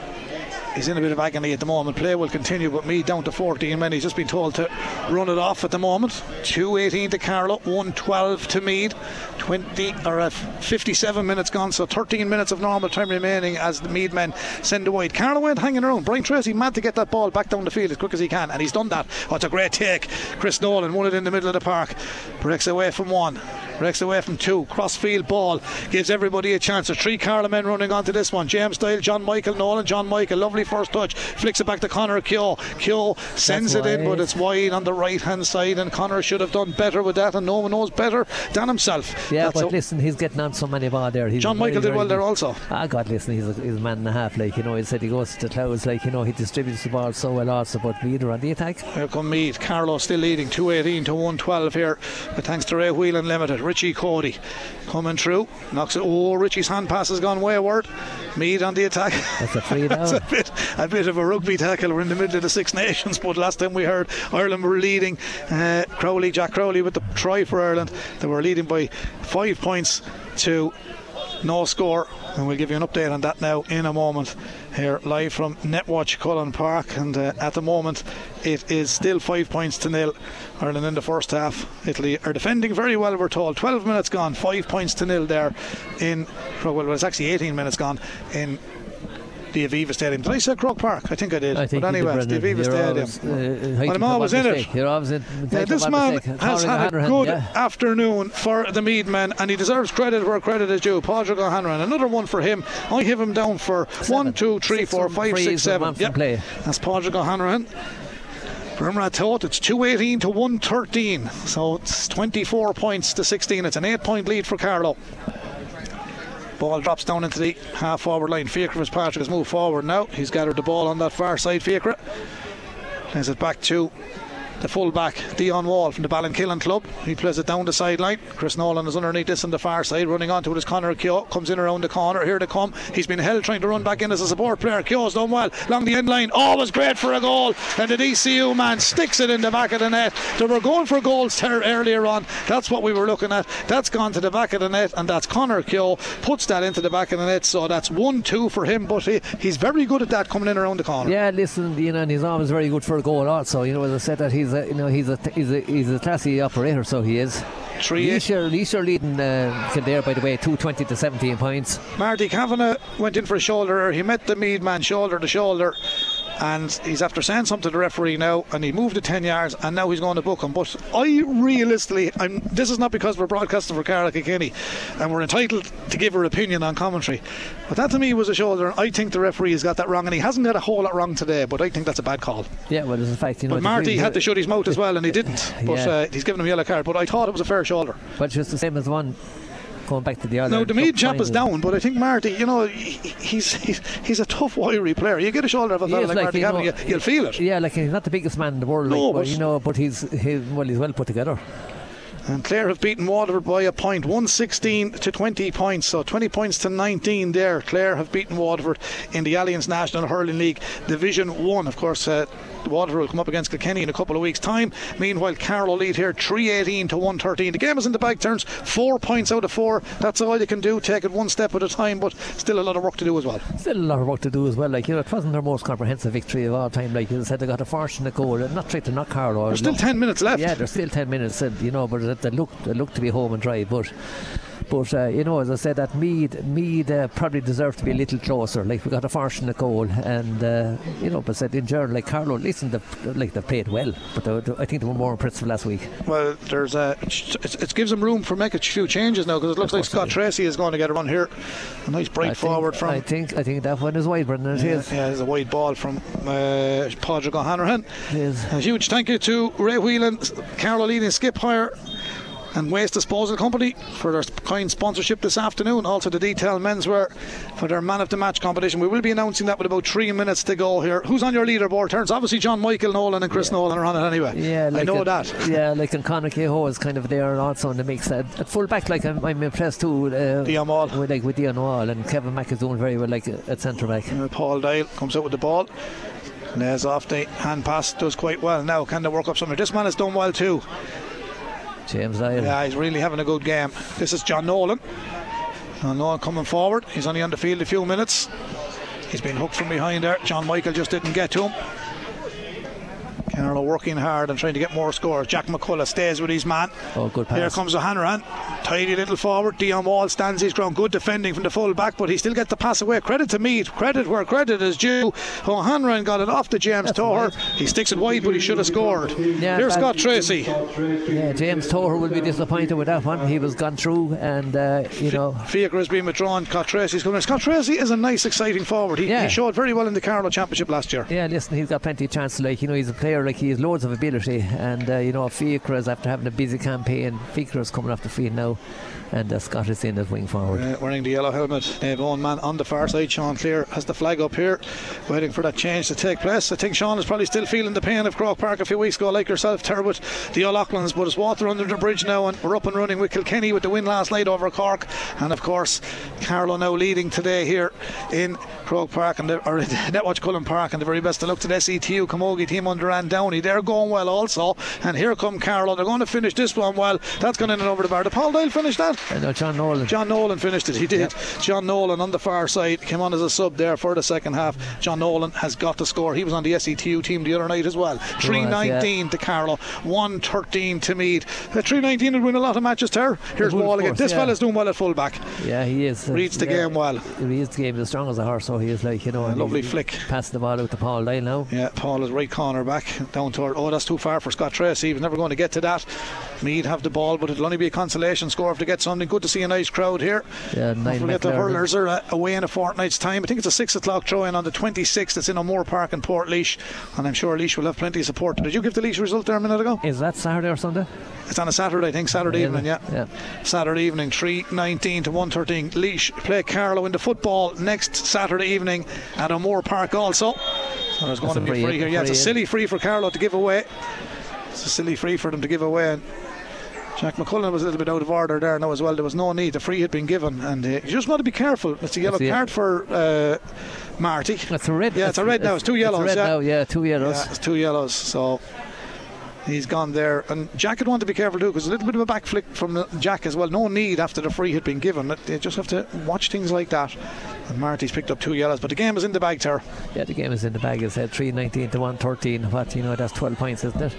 he's in a bit of agony at the moment. Play will continue, but Meath down to 14 men. He's just been told to run it off at the moment. 2:18 to Carlow, 1:12 to Meath. 20 or uh, 57 minutes gone, so 13 minutes of normal time remaining as the Meath men send away. Carlow went hanging around. Brian Tracy mad to get that ball back down the field as quick as he can, and he's done that. Oh, it's a great take. Chris Nolan won it in the middle of the park. Breaks away from one. Breaks away from two. Crossfield ball gives everybody a chance. There's three Carlow men running onto this one. James Doyle, John Michael, Nolan, John Michael. Lovely first touch. Flicks it back to Connor Keogh. Keogh sends That's it in, but it's wide on the right hand side, and Connor should have done better with that, and no one knows better than himself. yeah. That's But a- listen, he's getting on so many ball there. He's John Michael did well there also. Ah, God, listen, he's a, he's a man and a half. Like you know, he said he goes to the clouds. Like you know, he distributes the ball so well also. But Meader on the attack. Here come Meath. Carlow still leading 218 to 112 here. But thanks to Ray Whelan Limited. Richie Coady coming through. Knocks it. Oh, Richie's hand pass has gone wayward. Meath on the attack. That's a free That's a bit, a bit of a rugby tackle. We're in the middle of the Six Nations, but last time we heard Ireland were leading. Uh, Crowley, Jack Crowley with the try for Ireland. They were leading by five points to no score. And we'll give you an update on that now in a moment. Here, live from Netwatch Cullen Park. And uh, at the moment, it is still five points to nil. Ireland in the first half. Italy are defending very well, we're told. 12 minutes gone, five points to nil there in. Well, it's actually 18 minutes gone in the Aviva Stadium. Did I say Croke Park? I think I did. I think but anyway, it's the Aviva Stadium. always, uh, Well, I'm always in it. You're always in. Yeah, this man has had a good Yeah. afternoon for the Meath men, and he deserves credit where credit is due. Padraig O'Hanlon, another one for him. I have him down for one, two, three, Six four, from five, frees six, and seven. one from play. that's Padraig O'Hanlon. For Imrat it's 218 to 113, so it's 24 points to 16. It's an eight point lead for Carlow. Ball drops down into the half forward line. Fiacre Fitzpatrick has moved forward now. He's gathered the ball on that far side. Fiacre plays it back to the full-back Dion Wall from the Ballinkillen club. He plays it down the sideline. Chris Nolan is underneath this on the far side, running onto it is Connor Keogh. Comes in around the corner. Here they come. He's been held trying to run back in as a support player. Keogh's done well along the end line. Oh, always great for a goal. And the DCU man sticks it in the back of the net. They were going for goals ter- earlier on. That's what we were looking at. That's gone to the back of the net, and that's Connor Keogh puts that into the back of the net. So that's one-two for him. But he, he's very good at that coming in around the corner. Yeah, listen, know, and he's always very good for a goal. Also, you know, as I said, that he's a, you know, he's a, he's a, he's a classy operator. So he is. Three Leisure, Leisure leading uh, Kildare by the way, two twenty to seventeen points. Marty Kavanagh went in for a shoulder. He met the Meath man shoulder to shoulder. And he's after saying something to the referee now, and he moved to 10 yards, and now he's going to book him. But I realistically, I'm, this is not because we're broadcasting for Carlow Kilkenny, and we're entitled to give our opinion on commentary. But that to me was a shoulder, and I think the referee has got that wrong, and he hasn't got a whole lot wrong today, but I think that's a bad call. Yeah, well, there's a fact, you know. But Marty had to shut his mouth as well, and he didn't. But Yeah. uh, he's given him a yellow card. But I thought it was a fair shoulder. But just the same as one going back to the other. No, the Meath chap is down, but I think Marty, you know, he's he's, he's a tough, wiry player. You get a shoulder of a fella like, like, Marty you know, Kavanagh, you, you'll feel it. Yeah, like he's not the biggest man in the world, No, like, but, but- you know, but he's, he, well, he's well put together. And Clare have beaten Waterford by a point, 116 to 20 points. So 20 points to 19 there. Clare have beaten Waterford in the Allianz National Hurling League Division 1. Of course, uh, Waterford will come up against Kilkenny in a couple of weeks' time. Meanwhile, Carlow lead here 318 to 113. The game is in the bag turns, four points out of four. That's all you can do. Take it one step at a time, but still a lot of work to do as well. Still a lot of work to do as well. Like you know, it wasn't their most comprehensive victory of all time. Like you said, they got a fortunate goal. And not trying to knock Carlow. There's still no. 10 minutes left. Yeah, there's still ten minutes, and you know, but it- they look they look to be home and dry. But but uh, you know, as I said, that Meath Meath uh, probably deserved to be a little closer. Like we got a fortunate goal, and uh, you know, but said in general, like Carlow, listen, they've, like they played well, but they, were- I think they were more impressive last week. Well, there's a. It, it gives him room for making a few changes now because it looks like Scott Tracy is going to get a run here. A nice break I think- forward from. I think I think that one is wide, Brendan. It yeah, is. yeah, there's a wide ball from uh, Padraig O'Hanrahan. A huge thank you to Ray Whelan, Carlow leading skip higher. And Waste Disposal Company for their kind sponsorship this afternoon. Also, the Detail Menswear for their Man of the Match competition. We will be announcing that with about three minutes to go here. Who's on your leaderboard? Turns obviously John Michael Nolan and Chris Nolan are on it anyway. Yeah, like I know a- that. Yeah, like and Connor Keogh is kind of there and also in the mix. At, at full back, like I'm, I'm impressed too. Uh, Dion Wall. With, like with Dion Wall and Kevin Mack is doing very well, like at centre back. Uh, Paul Dale comes out with the ball. Lays off the hand pass, does quite well. Now, can they work up something? This man has done well too. James Doyle. Yeah, he's really having a good game. This is John Nolan. John Nolan coming forward. He's only on the field a few minutes. He's been hooked from behind there. John Michael just didn't get to him. Carlow working hard and trying to get more scores. Jack McCullough stays with his man. Oh, good pass. Here comes O'Hanrahan. Tidy little forward. Dion Wall stands his ground. Good defending from the full back, but he still gets the pass away. Credit to Meath. Credit where credit is due. O'Hanrahan got it off the James Toher. He sticks it wide, but he should have scored. Yeah, Here's Scott Tracy. Yeah, James Toher will be disappointed with that one. He was gone through, and uh, you know, Fiacre has been withdrawn. Scott Tracy's coming. Scott Tracy is a nice, exciting forward. He, Yeah. he showed very well in the Carlow Championship last year. yeah, listen, he's got plenty of chance. To like you know, he's a player. Like he has loads of ability, and uh, you know, Fiacre is after having a busy campaign. Fiacre is coming off the field now, and uh, Scott is in as wing forward. Uh, wearing the yellow helmet, uh, man on the far side. Sean Clear has the flag up here, waiting for that change to take place. I think Sean is probably still feeling the pain of Croke Park a few weeks ago, like yourself, with the O'Loughlin's. But it's water under the bridge now, and we're up and running with Kilkenny with the win last night over Cork, and of course, Carlow now leading today here in Croke Park and the, or Netwatch Cullen Park, and the very best of luck to the SETU Camogie team under Ann Downey. They're going well also, and here come Carlow. They're going to finish this one well. That's going in and over the bar. Did Paul Dale finish that? Know John Nolan. John Nolan finished it. He did. John Nolan on the far side came on as a sub there for the second half. John Nolan has got the score. He was on the SETU team the other night as well. 319 to Carlow, 113 to Meath. Uh, 319 would win a lot of matches, Ter. Here's would, Wall again. course, This yeah. fella's doing well at full back. Yeah, he is. Reads the yeah, game well. He reads the game as strong as a horse, so he is like you know. lovely flick. Passing the ball out to Paul Doyle now. Yeah, Paul is right corner back down toward. Oh, that's too far for Scott Tracy. He was never going to get to that. Mead have the ball, but it'll only be a consolation score if they get something. Good to see a nice crowd here. Yeah, Don't nine forget the hurlers are uh, away in a fortnight's time. I think it's a six o'clock throw in on the 26th. It's in O'Moore Park in Portlaoise, and I'm sure Laois will have plenty of support. Did you give the Laois result there a minute ago? Is that Saturday or Sunday? It's on a Saturday, I think. Saturday Yeah, evening, yeah. yeah. Saturday evening, 3.19 to one thirteen. Laois play Carlow in the football next Saturday evening at O'Moore Park also. So there's going to be free- free here. Yeah, it's a silly free for Carlow to give away. It's a silly free for them to give away. Jack McCullen was a little bit out of order there now as well. There was no need. The free had been given, and uh, you just got to be careful. It's a yellow That's card for uh, Marty. It's a red. Yeah, it's a red now. It's two yellows, red yeah. now. Yeah, two yellows. Yeah, it's two yellows. So he's gone there. And Jack would want to be careful too because a little bit of a back flick from Jack as well. No need after the free had been given. They just have to watch things like that. And Marty's picked up two yellows, but the game is in the bag, Ter. Yeah, the game is in the bag. It's at 319 to 113. What, you know, that's 12 points, isn't it?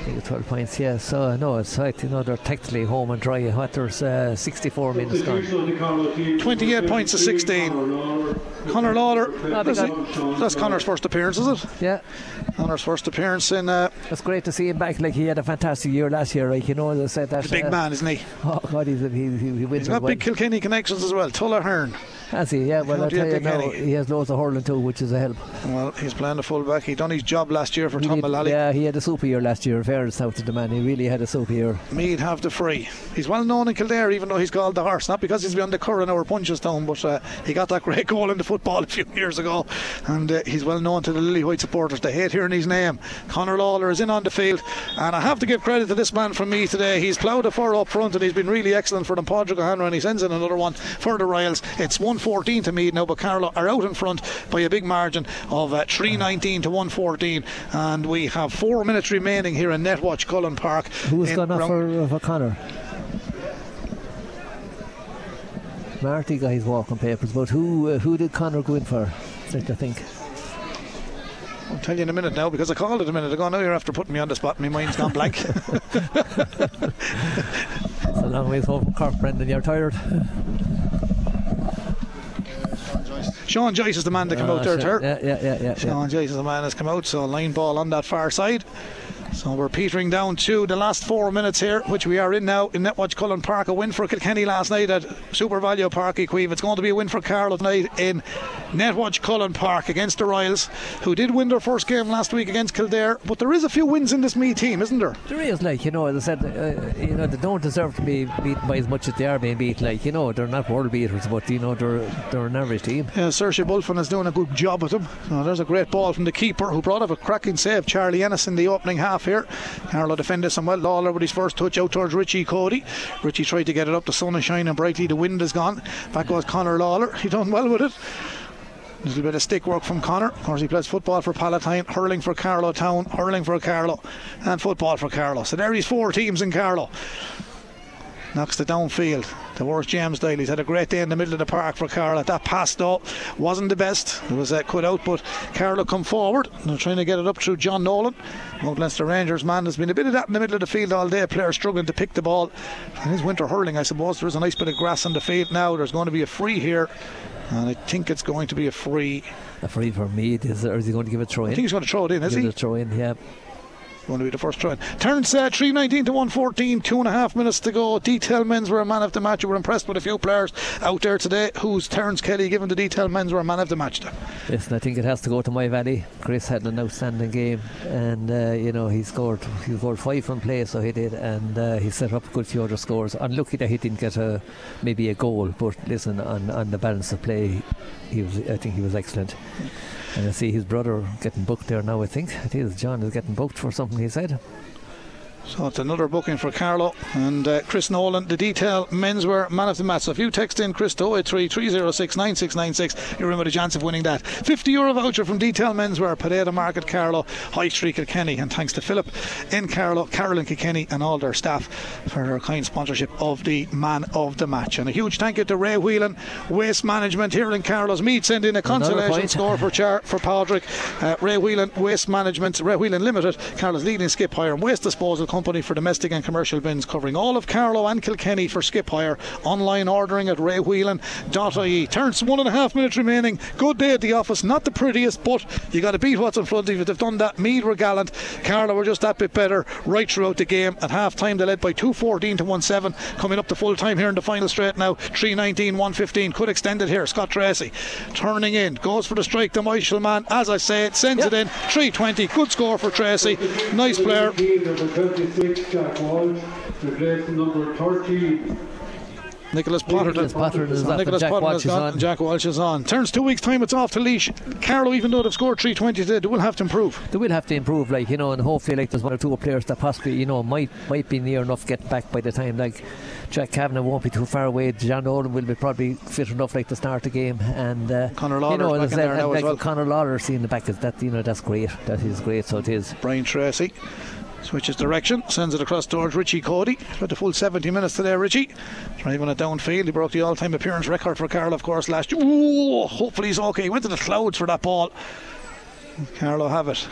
I think 12 points, yeah. So, uh, no, it's right. You know, they're technically home and dry. What, there's uh, 64 minutes gone. 28 points to 16. Connor Lawler. That's, that's Connor's first appearance, is it? Yeah, Connor's first appearance in uh, it's great to see him back. Like, he had a fantastic year last year, like, you know, as I said, that. the big uh, man, isn't he? Oh, God, he's, he, he, he wins He's it got well. big Kilkenny connections as well. Tulla Hearn. Has he? Yeah, well, I tell you now, he has loads of hurling too, which is a help. Well, he's playing the full back. He done his job last year for He Tom Mullally. yeah, he had a super year last year. Fair south to the man. He really had a super year. Meath have the free. He's well known in Kildare, even though he's called the horse. Not because he's been on the Curragh or Punchestown, but uh, he got that great goal in the football a few years ago. And uh, he's well known to the Lily White supporters. They hate hearing his name. Conor Lawler is in on the field. And I have to give credit to this man from me today. He's ploughed a four up front and he's been really excellent for them. Padraig O'Hanrahan he sends in another one for the Royals. It's 114 to Meath now, but Carlow are out in front by a big margin of uh, 319 to 114. And we have four minutes remaining here in Netwatch Cullen Park. Who's gone off for, for Connor? Marty got his walking papers, but who uh, who did Connor go in for? I think. I'll tell you in a minute now because I called it a minute ago. Now you're after putting me on the spot. My mind's gone blank. It's a long ways home from Cork, Brendan. You're tired. Sean Joyce is the man that came Ah, out there. sure. Yeah, yeah, yeah, yeah. yeah. Sean Joyce is the man that's come out. So line ball on that far side. So we're petering down to the last four minutes here, which we are in now in Netwatch Cullen Park. A win for Kilkenny last night at SuperValu Páirc Uí Chaoimh. It's going to be a win for Carlow tonight in Netwatch Cullen Park against the Royals, who did win their first game last week against Kildare. But there is a few wins in this Meath team, isn't there? There is, like, you know, as I said, uh, you know, they don't deserve to be beaten by as much as they are being beat. Like, you know, they're not world beaters, but, you know, they're, they're an average team. Yeah, Seoirse Bulfin is doing a good job with them. So there's a great ball from the keeper who brought up a cracking save, Charlie Ennis, in the opening half here. Carlow defended some well. Lawler with his first touch out towards Richie Coady. Richie tried to get it up. The sun is shining brightly. The wind is gone. Back goes Connor Lawler. He done well with it. A little bit of stick work from Connor. Of course, he plays football for Palatine, hurling for Carlow Town, hurling for Carlow, and football for Carlow. So there he's four teams in Carlow. Knocks it downfield towards James Doyle. He's had a great day in the middle of the park for Carlow. That pass though wasn't the best. It was uh, cut out, but Carlow come forward. They're trying to get it up through John Nolan. Mount Leinster Rangers man. There's been a bit of that in the middle of the field all day. Players struggling to pick the ball. And his winter hurling, I suppose. There's a nice bit of grass on the field now. There's going to be a free here. And I think it's going to be a free. A free for me, is, or is he going to give a throw in? I think he's going to throw it in, is he? a throw in, yeah. Going to be the first try. Turns uh, 319 to 114, two and a half minutes to go. Detail menswear a man of the match. We were impressed with a few players out there today. Who's Terence Kelly given the detail menswear a man of the match to? Listen, I think it has to go to My Valley. Chris had an outstanding game, and uh, you know he scored. He scored five from play, so he did, and uh, he set up a good few other scores. Unlucky that he didn't get a maybe a goal, but listen, on, on the balance of play, he was. I think he was excellent. And I see his brother getting booked there now. I think it is John is getting booked for something he said. So it's another booking for Carlow and uh, Chris Nolan, the detail menswear man of the match. So if you text in Chris to 083 306 9696, you remember the chance of winning that. 50 euro voucher from Detail Menswear, Padeda Market, Carlow, High Street, Kilkenny. And thanks to Philip in Carlow, Carolyn Kilkenny, and all their staff for their kind sponsorship of the man of the match. And a huge thank you to Ray Whelan, Waste Management here in Carlow's Meath, send in a consolation score for Char- for Padraig. Uh, Ray Whelan, Waste Management, Ray Whelan Limited, Carlow's leading skip hire and waste disposal company for domestic and commercial bins, covering all of Carlow and Kilkenny for skip hire. Online ordering at raywhelan.ie. Turns one and a half minutes remaining. Good day at the office, not the prettiest, but you got to beat what's in front of you. They've done that. Meath were gallant. Carlow were just that bit better right throughout the game. At half time, they led by 214 to 17. Coming up to full time here in the final straight now. 319 115. Could extend it here. Scott Tracy turning in. Goes for the strike. The Michael man, as I say, it sends it in. 320. Good score for Tracy. Nice player. Number 26, Jack Walsh, replacing number 13. Nicholas Potter. Nicholas Potter is up Nicholas Jack Potter Walsh is is on. and Jack Walsh is on. Turns two weeks' time. It's off to Laois. Carlow, even though they've scored 320 today, they will have to improve. They will have to improve, like you know, and hopefully, like there's one or two players that possibly, you know, might might be near enough get back by the time. Like Jack Kavanagh won't be too far away. John Nolan will be probably fit enough, like to start the game. And uh, Conor you know, back in there said, now and as well. Conor Lawler seeing the back is that you know that's great. That is great. So it is. Brian Tracy switches direction, sends it across towards Richie Coady. Spent the full 70 minutes today, Richie. Driving it downfield. He broke the all time appearance record for Carlow, of course, last year. Ooh, hopefully he's okay. He went to the clouds for that ball. Carlow have it.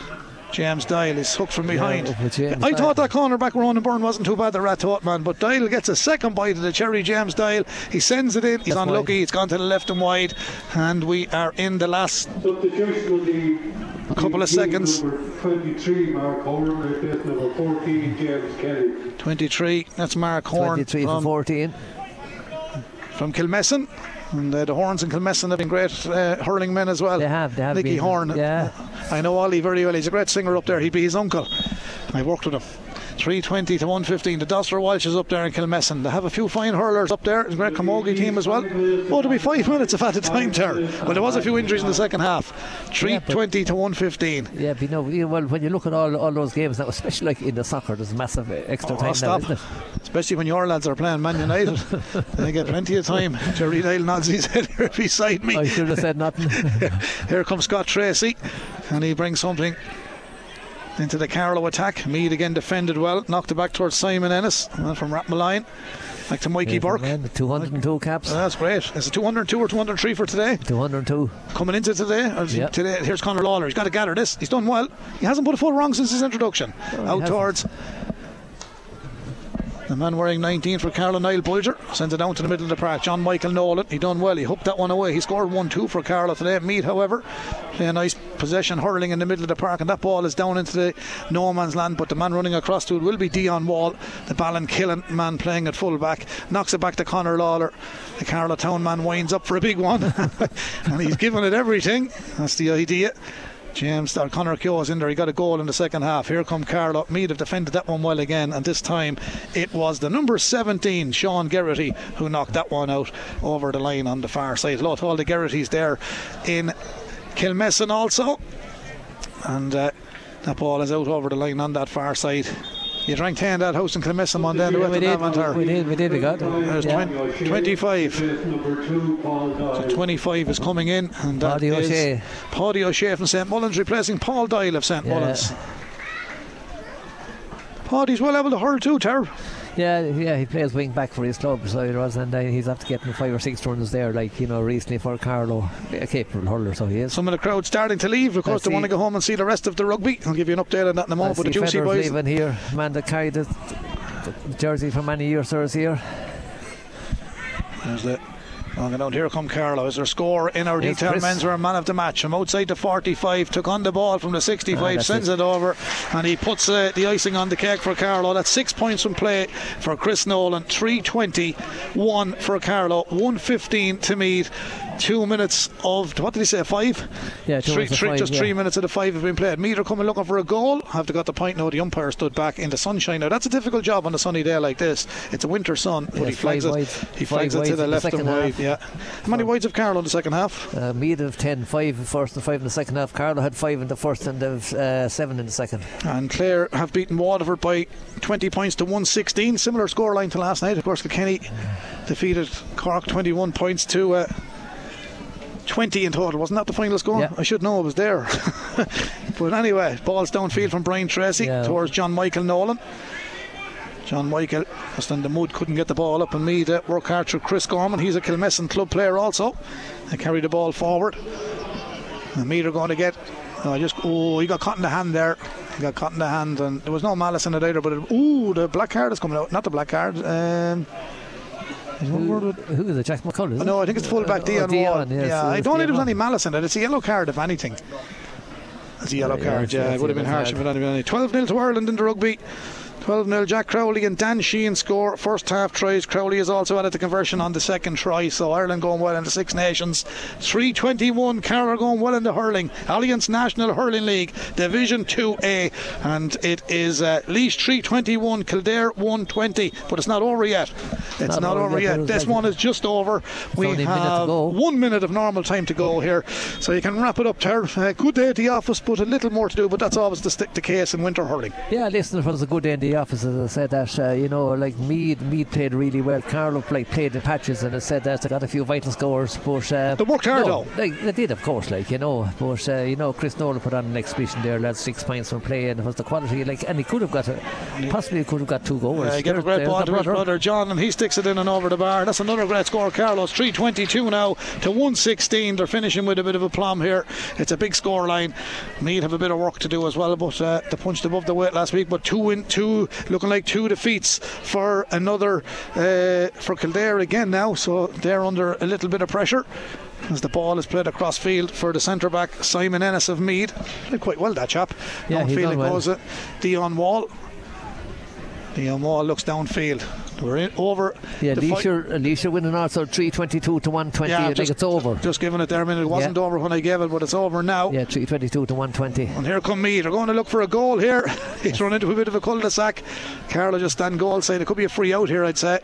James Doyle is hooked from behind. up with James I thought that corner back Ronan Byrne wasn't too bad, the Ratoath, man. But Doyle gets a second bite of the cherry. James Doyle. He sends it in. He's That's unlucky. wide. It's gone to the left and wide. And we are in the last Substitution of the A couple of seconds. 23, Mark Horn, replacing number 14, James Kelly. 23. That's Mark Horn 23 for from 14. from Kilmessan. And uh, the Horns and Kilmessan have been great uh, hurling men as well. They have, they have Nicky been, Horn. yeah. I know Ollie very well. He's a great singer up there. He'd be his uncle. I worked with him. 320 to 115. The Doster Walsh is up there in Kilmessan. They have a few fine hurlers up there. It's a great Camogie team as well. Oh, there'll be five minutes of at a time there. Well, there was a few injuries in the second half. 320 to 115. Yeah, but you know, well, when you look at all all those games now, especially like in the soccer, there's massive extra Oh, time now, stop. it? Especially when your lads are playing Man United. they get plenty of time. Jerry Dale nods his head here beside me. I should have said nothing. Here comes Scott Tracy, and he brings something into the Carlow attack. Meath again defended well, knocked it back towards Simon Ennis, and from Rathmolyon. Back to Mikey Burke. Man, 202 caps. Oh, that's great. Is it 202 or 203 for today? 202. Coming into today? He today? Here's Conor Lawler. He's got to gather this. He's done well. He hasn't put a foot wrong since his introduction. Out hasn't. The man wearing 19 for Carlow, Niall Bulger, sends it down to the middle of the park. John Michael Nolan, he done well. He hooked that one away. He scored 1 2 for Carlow today. Meath, however, a nice possession hurling in the middle of the park, and that ball is down into the no man's land. But the man running across to it will be Dion Wall, the Ballinkillen man playing at full back. Knocks it back to Connor Lawler. The Carlow Town man winds up for a big one, and he's giving it everything. That's the idea. James or Connor Keogh is in there. He got a goal in the second half. Here come Carlow. Meath have defended that one well again, and this time it was the number 17, Sean Geraghty, who knocked that one out over the line on the far side. To all the Geraghtys there in Kilmessan also, and uh, that ball is out over the line on that far side. You drank 10 that house in Kilmessan on then. we did, we did, we did, we got There's yeah. 20, 25. Number two, Paul Doyle. So 25 is coming in, and that Paddy is O'Shea. Paddy O'Shea from St Mullins replacing Paul Doyle of St Yeah. Mullins. Paddy's well able to hurl too, Ter. Yeah, yeah, he plays wing back for his club, so he was, and uh, he's after getting five or six runs there, like you know, recently for Carlow, a capable hurler, so he is. Some of the crowd starting to leave. Of course, I they want to go home and see the rest of the rugby. I'll give you an update on that in a moment. But the Juicy Federer's boys. leaving here, man that carried the, jersey for many years there is here. There's the. Long down here come Carlow. Is there score in our detail Chris. men's were a man of the match from outside the 45 took on the ball from the 65 Ah, sends it. it. over and he puts uh, the icing on the cake for Carlow that's six points from play for Chris Nolan 321 for Carlow 115 to Meath two minutes of what did he say five Yeah, two three, minutes three- five, just yeah. three minutes of the five have been played are coming looking for a goal have to got the point now the umpire stood back in the sunshine now that's a difficult job on a sunny day like this it's a winter sun but Yes, he flags it wide. he Five flags it to the in the left and wide half. yeah how many wides have Carlow in the second half Uh, Meath of 10, 5 in the first and 5 in the second half. Carlow had 5 in the first and of, uh, 7 in the second. And Clare have beaten Waterford by 20 points to 116. Similar scoreline to last night. Of course, Kilkenny defeated Cork 21 points to uh, 20 in total. Wasn't that the final score? Yeah. I should know it was there. but anyway, balls downfield from Brian Tracy Yeah. towards John Michael Nolan. John Michael, just in the mood, couldn't get the ball up, and me to work hard through Chris Gorman. He's a Kilmessan club player also. They carry the ball forward. And Meath are going to get. Oh, just oh, he got caught in the hand there. He got caught in the hand, and there was no malice in it either. But it, ooh, the black card is coming out. Not the black card. Um, is one word with- Who is it? Jack McCullough? No, I think it's fullback oh, Dion, oh, Wall. Dion, yes, yeah, I don't think there was any malice in it. It's a yellow card, if anything. It's a yellow Yeah, card, yeah, yeah. It would have been harsh if it had been 12 0 to Ireland in the rugby. 12 0 Jack Crowley and Dan Sheehan score first half tries. Crowley has also added the conversion on the second try, so Ireland going well in the Six Nations. 321, Carlow going well in the hurling. Allianz National Hurling League, Division 2A, and it is uh, Laois 321, Kildare 120, but it's not over yet. It's not, over yet. This one is just over. We minute have one minute of normal time to go here, so you can wrap it up, Ter. Uh, good day at the office, but a little more to do, but that's always the, st- the case in winter hurling. Yeah, listen, it was a good day in the office. As I said that, uh, you know, like Meath, Meath played really well. Carlow like played the patches, and I said that they got a few vital scores. But uh, They worked hard, no, though. Like, they did, of course, like you know. But uh, you know, Chris Nolan put on an exhibition there. Led six points from play, and it was the quality. Like, and he could have got a, possibly he could have got two goals. Uh, he gave a great ball to his brother John, and he sticks it in and over the bar. That's another great score. Carlos 322 now to 116. They're finishing with a bit of a plum here. It's a big score line. Meath have a bit of work to do as well, but uh, they punched above the weight last week. But two in two looking like two defeats for another uh, for Kildare again now. So they're under a little bit of pressure. As the ball is played across field for the centre back Simon Ennis of Meath, played quite well that chap. Yeah, Downfield done it well. goes uh, Dion Wall. Dion Wall looks downfield. We're in over. Yeah, Leisure, Leisure winning also 322 to 120. Yeah, I think it's over. Just giving it there a minute. It wasn't Yeah. over when I gave it, but it's over now. Yeah, 322 to 120. And here come me. They're going to look for a goal here. He's run into a bit of a cul-de-sac. Carlow just stand goal side. It could be a free out here, I'd say.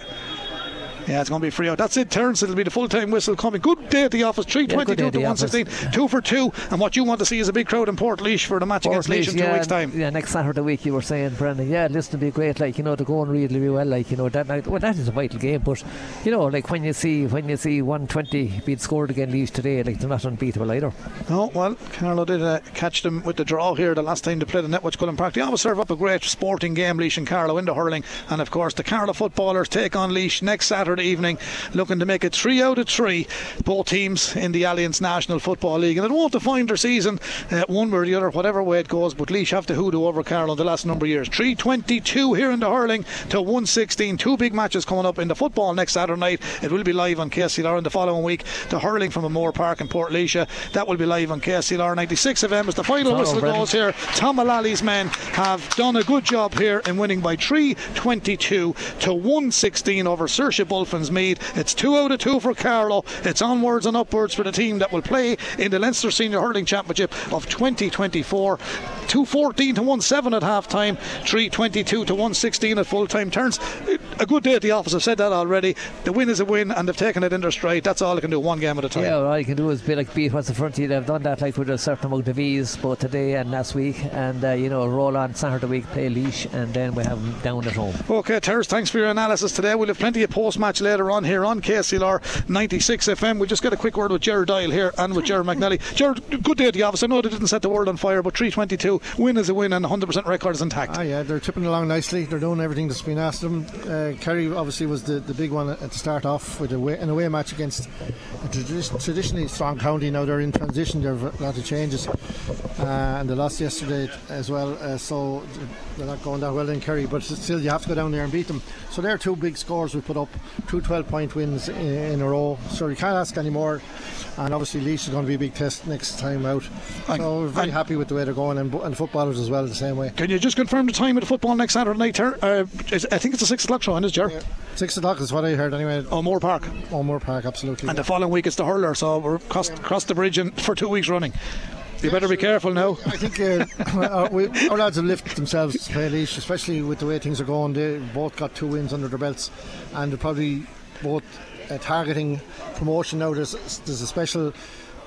Yeah, it's going to be free out. That's it, Terence. It'll be the full time whistle coming. Good day at the office. 322 day at to the 116. Two for two. And what you want to see is a big crowd in Portlaoise for the match against Laois in two yeah, weeks' time. Yeah, next Saturday week you were saying, Brendan. Yeah, listen, to be great. Like you know, to go going really, really well. Like you know, that night. Well, that is a vital game. But you know, like when you see when you see 120 being scored against Leeds today, like they're not unbeatable either. No, well, Carlow did uh, catch them with the draw here the last time they played in Netwatch Cullen Park. They always serve up a great sporting game, Laois and Carlow, in the hurling. And of course, the Carlow footballers take on Laois next Saturday. Saturday evening, looking to make it three out of three, both teams in the Allianz National Football League. And it won't define their season uh, one way or the other, whatever way it goes, but Laois have to hoodoo over Carlow the last number of years. 322 here in the hurling to 116. Two big matches coming up in the football next Saturday night. It will be live on KCLR in the following week. The hurling from Moore Park in Portlaoise. That will be live on KCLR 96 FM as the final Hello, whistle Brendan. goes here. Tom Mullally men have done a good job here in winning by 322 to 116 over Seoirse Bulfin's Meath. It's two out of two for Carlow. It's onwards and upwards for the team that will play in the Leinster Senior Hurling Championship of 2024. 214 to 17 at half time, 322 to 116 at full time. Turns a good day at the office. I've said that already. The win is a win, and they've taken it in their stride. That's all they can do, one game at a time. Yeah, all you can do is be like beat what's in front of you. They've done that like with a certain amount of ease both today and last week, and uh, you know roll on Saturday week, play Laois, and then we have them down at home. Okay, Terence, thanks for your analysis today. We'll have plenty of post match later on here on KCLR 96 FM. We'll just get a quick word with Jared Dial here and with Jared McNally. Jared, good day at the office. I know they didn't set the world on fire, but 322 win is a win and 100% record is intact. Ah, yeah, they're tipping along nicely. They're doing everything that's been asked of them. Uh, Kerry obviously was the, the big one at the start off with a way, an away match against a tradi- traditionally strong county. Now they're in transition. There are a lot of changes, uh, and they lost yesterday as well. Uh, so they're not going that well in Kerry, but still you have to go down there and beat them. So they're two big scores we put up, two 12 point wins in, in a row. So you can't ask any more. And obviously, Laois is going to be a big test next time out. And- So we're very happy with the way they're going, and, and footballers as well, the same way. Can you just confirm the time of the football next Saturday night? Ter- uh, I think it's a 6 o'clock show, isn't it, Jared? Six o'clock is what I heard anyway. Oh, Moore Park. O'Moore Park, absolutely. And the following week it's the hurler, so we're crossed, crossed the bridge in, for two weeks running. You better be careful now. I think uh, our, we, our lads have lifted themselves Laois, especially with the way things are going. They both got two wins under their belts, and they're probably both uh, targeting promotion now. There's, there's a special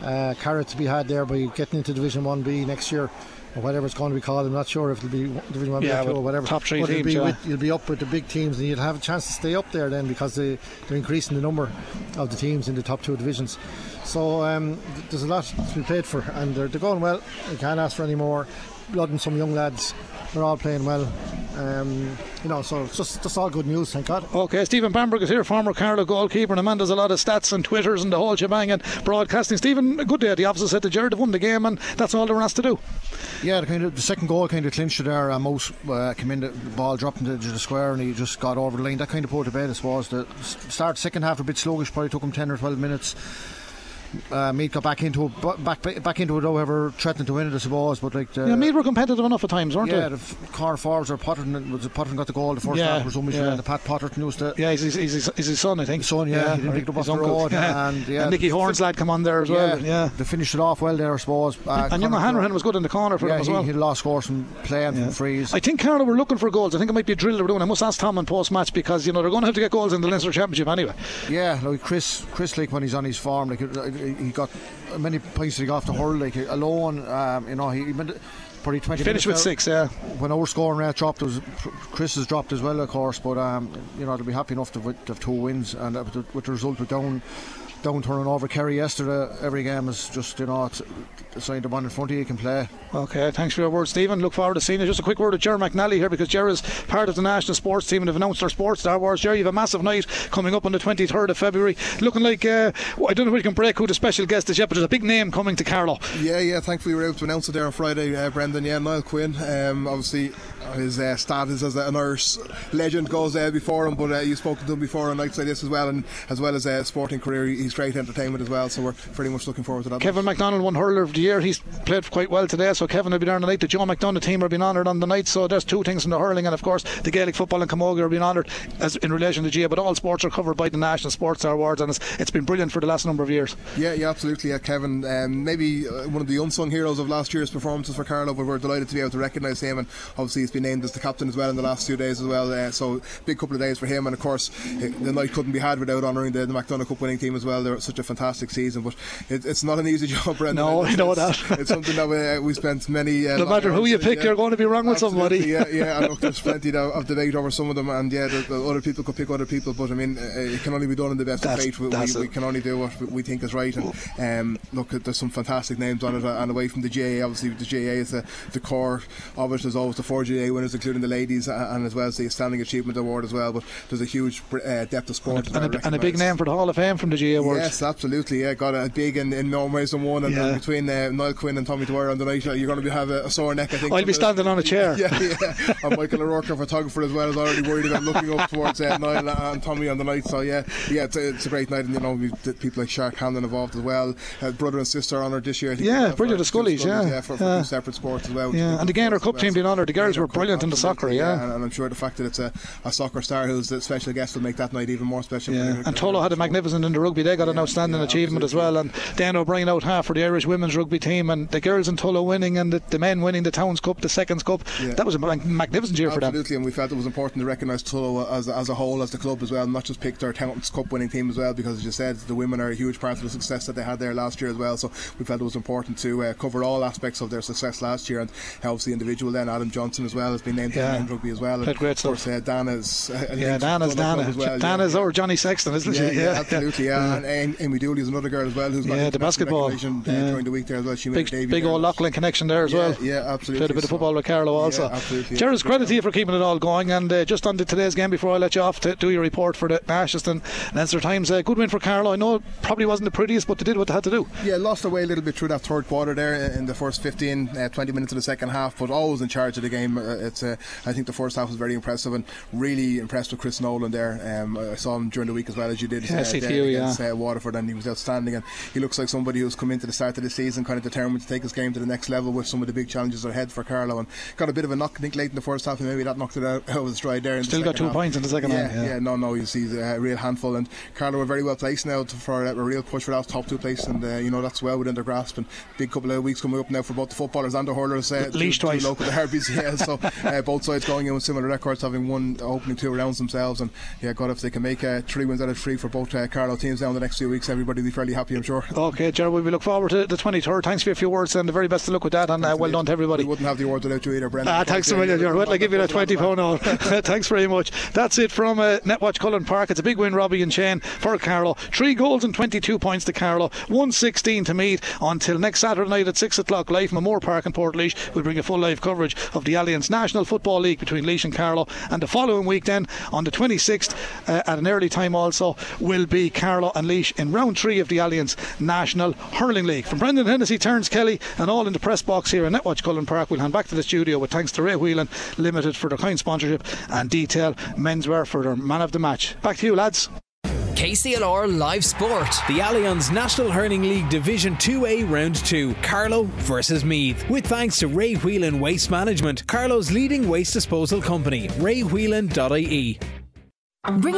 uh, carrot to be had there by getting into Division 1B next year. Or whatever it's going to be called, I'm not sure if it'll be Division 1B Yeah, or two but or whatever. top three but teams, be yeah. with, you'll be up with the big teams, and you'll have a chance to stay up there then because they, they're increasing the number of the teams in the top two divisions. So um, there's a lot to be played for, and they're, they're going well. You can't ask for any more. Blood and some young lads. They're all playing well. Um, you know, so it's just, just all good news, thank God. Okay, Stephen Bamberg is here, former Carlow goalkeeper, and a man does a lot of stats and Twitters and the whole shebang and broadcasting. Stephen, good day at the office. Said to Jared, they've won the game, and that's all they were asked to do. Yeah, the, kind of, the second goal kind of clinched it there. Uh, Mouse uh, came in, the ball dropped into the square, and he just got over the line. That kind of put to bed, I suppose. The s- start second half a bit sluggish, probably took him ten or twelve minutes. Uh, Mead got back into it, back back into it, however, threatening to win it, I suppose. But like, the, yeah, Mead were competitive enough at times, weren't yeah, they? the f- car forwards or Potterton was Potterton got the goal the first Yeah, half, presumably yeah. the Pat Potterton used to. Yeah, he's, he's, he's, he's his son, I think. His son, yeah, he didn't pick up his off the road, Yeah. and, yeah, Nicky Horn's lad come on there as well. Yeah. they finished it off well there, I suppose. Uh, And young Conor- Hanrahan was good in the corner for yeah, them as he, well. he lost scores from playing Yeah. from frees. I think Carlow were looking for goals. I think it might be a drill they were doing. I must ask Tom on post match because you know they're going to have to get goals in the Leinster Championship anyway. Yeah, like Chris, Chris, like when he's on his form, like uh, he got many points he got off the hurl, like alone. Um, you know, he, he made it probably twenty. Finished with now. six, yeah. When our scoring rate dropped, was Chris has dropped as well, of course. But um, you know, they'll be happy enough to, to have two wins, and uh, with the, with the result with down. Down turning over Kerry yesterday. Every game is just you know it's a sign the one in front of you can play. Okay, thanks for your word, Stephen. Look forward to seeing you. Just a quick word to Jerry McNally here because Jerry is part of the national sports team and have announced their sports Star Wars. Jerry, you have a massive night coming up on the 23rd of February. Looking like, uh, I don't know if we can break who the special guest is yet, but there's a big name coming to Carlow. Yeah, yeah. Thankfully, we were able to announce it there on Friday, uh, Brendan. Yeah, Niall Quinn. Um, obviously, his uh, status as an Irish legend goes uh, before him, but uh, you've spoken to him before on nights like this as well, and as well as a sporting career, he's great entertainment as well. So we're pretty much looking forward to that. Kevin McDonald won hurler of the year. He's played quite well today, so Kevin will be there on the night. The Joe McDonagh team are being honoured on the night, so there's two things in the hurling, and of course the Gaelic football and Camogie are being honoured as in relation to GA. But all sports are covered by the National Sports Star Awards, and it's, it's been brilliant for the last number of years. Yeah, yeah, absolutely. Yeah, Kevin, um, maybe uh, one of the unsung heroes of last year's performances for Carlow, but we're delighted to be able to recognise him, and obviously he's been named as the captain as well in the last few days as well. Uh, so big couple of days for him, and of course uh, the night couldn't be had without honouring the, the McDonagh Cup winning team as well. They're such a fantastic season, but it, it's not an easy job, Brendan. No, I know that. it's something that we, uh, we spent many. Uh, no matter who you pick, yeah. you're going to be wrong with somebody. Yeah, yeah. And look, there's plenty of, of debate over some of them, and yeah, the, the other people could pick other people, but I mean, uh, it can only be done in the best That's- of faith. We, we, we can only do what we think is right. And um, look, there's some fantastic names on it, uh, and away from the GA, obviously the GA is the, the core of it. There's always the four GA winners, including the ladies, and as well as the Standing Achievement Award as well. But there's a huge uh, depth of sport well And a, and a big name for the Hall of Fame from the GA Awards. Yes, absolutely. Yeah, got a big in, in than one. And, Yeah. and between uh, Niall Quinn and Tommy Dwyer on the night, you're going to be, have a, a sore neck. I think. I'll be standing on a chair. yeah, yeah. And Michael O'Rourke, our photographer as well, is already worried about looking up towards uh, Niall and Tommy on the night. So yeah, yeah, it's a, it's a great night, and you know, we've people like Shark Hamlin involved as well. Uh, brother and sister honoured this year. I think, Yeah, for brilliant, the Scullies, yeah. for, for Yeah. two separate sports as well. Yeah, and again, our Cup team being honoured. The girls were brilliant in the soccer, absolutely, yeah. And, I'm sure the fact that it's a, a soccer star who's the special guest will make that night even more special. Yeah, and Tullow had a magnificent in the rugby. They got an outstanding achievement as well. And Dannah O'Brien out half for the Irish women's rugby team, and the girls in Tullow winning, and the, the men winning the Towns Cup, the Seconds Cup. Yeah. That was a magnificent year for them. Absolutely, and we felt it was important to recognise Tullow as, as a whole, as the club as well, not just pick their Towns Cup winning team as well, because as you said, the women are a huge part of the success that they had there last year as well. So we felt it was important to uh, cover all aspects of their success last year, and obviously individual then Adam Johnson as well has been named Yeah. to rugby as well. And great of course, uh, Dannah's uh, Yeah, Dannah's Dannah. a club as well, Dannah's yeah. our Johnny Sexton, isn't yeah, she? yeah, absolutely. Yeah, and Amy, Amy Dooley is another girl as well who's got Yeah, the basketball. uh, Yeah. during the week there as well. She Big, big old Leighlin connection there as well. yeah, absolutely. Played a bit of So- football with Carlow also. Yeah, absolutely. Gerald's credit to you for keeping it all going. And uh, just on to today's game before I let you off to do your report for the Ashton Leinster Times. Uh, good win for Carlow. I know it probably wasn't the prettiest, but they did what they had to do. Yeah, lost their way a little bit through that third quarter there in the first 15, uh, 20 minutes of the second half, but always in charge of the game. It's, uh, I think the first half was very impressive and really impressed with Chris Nolan there. Um, I saw him during the week as well as you did Yeah, uh, CTU, against yeah. uh, Waterford, and he was outstanding. And he looks like somebody who's come into the start of the season kind of determined to take his game to the next level with some of the big challenges ahead for Carlow. And got a bit of a knock, I think, late in the first half, and maybe that knocked it out, out of his stride there. In Still the got two half. points in the second yeah, half, yeah. no, no, he's, he's a real handful. And Carlow are very well placed now to, for a, a real push for that top two place, and uh, you know that's well within their grasp. And big couple of weeks coming up now for both the footballers and the hurlers. Uh, Laois twice. local derbies, yeah. So uh, both sides going in with similar records, having won opening two rounds themselves. And yeah, God, if they can make uh, three wins out of three for both uh, Carlow teams down the next few weeks, everybody will be fairly happy, I'm sure. Okay, Gerald, we look forward to the 23rd. Thanks for your few words and the very best of luck with that. And uh, well done to everybody. We wouldn't have the award without you either, Brendan. Ah, thanks a million, Gerald. Well, I give you that 20 pound on. thanks very much. That's it from uh, Netwatch Cullen Park. It's a big win, Robbie and Shane, for Carlow. Three goals and 22 points to Carlow. 116 to Meath Until next Saturday night at 6 o'clock live from O'Moore Park in Portlaoise, we'll bring a full live coverage of the Allianz National Football League between Laois and Carlow. And the following week, then, on the 26th, uh, at an early time also, will be Carlow and Laois in round three of the Allianz National Hurling League. From Brendan Hennessy, Terence Kelly, and all in the press box here in Netwatch Cullen Park, we'll hand back to the studio with thanks to Ray Whelan Limited for their kind sponsorship and Detail Menswear for their man of the match. Back to you, lads. KCLR Live Sport. The Allianz National Hurling League Division 2A Round 2, Carlow versus Meath. With thanks to Ray Whelan Waste Management, Carlow's leading waste disposal company, raywhelan.ie. Bringing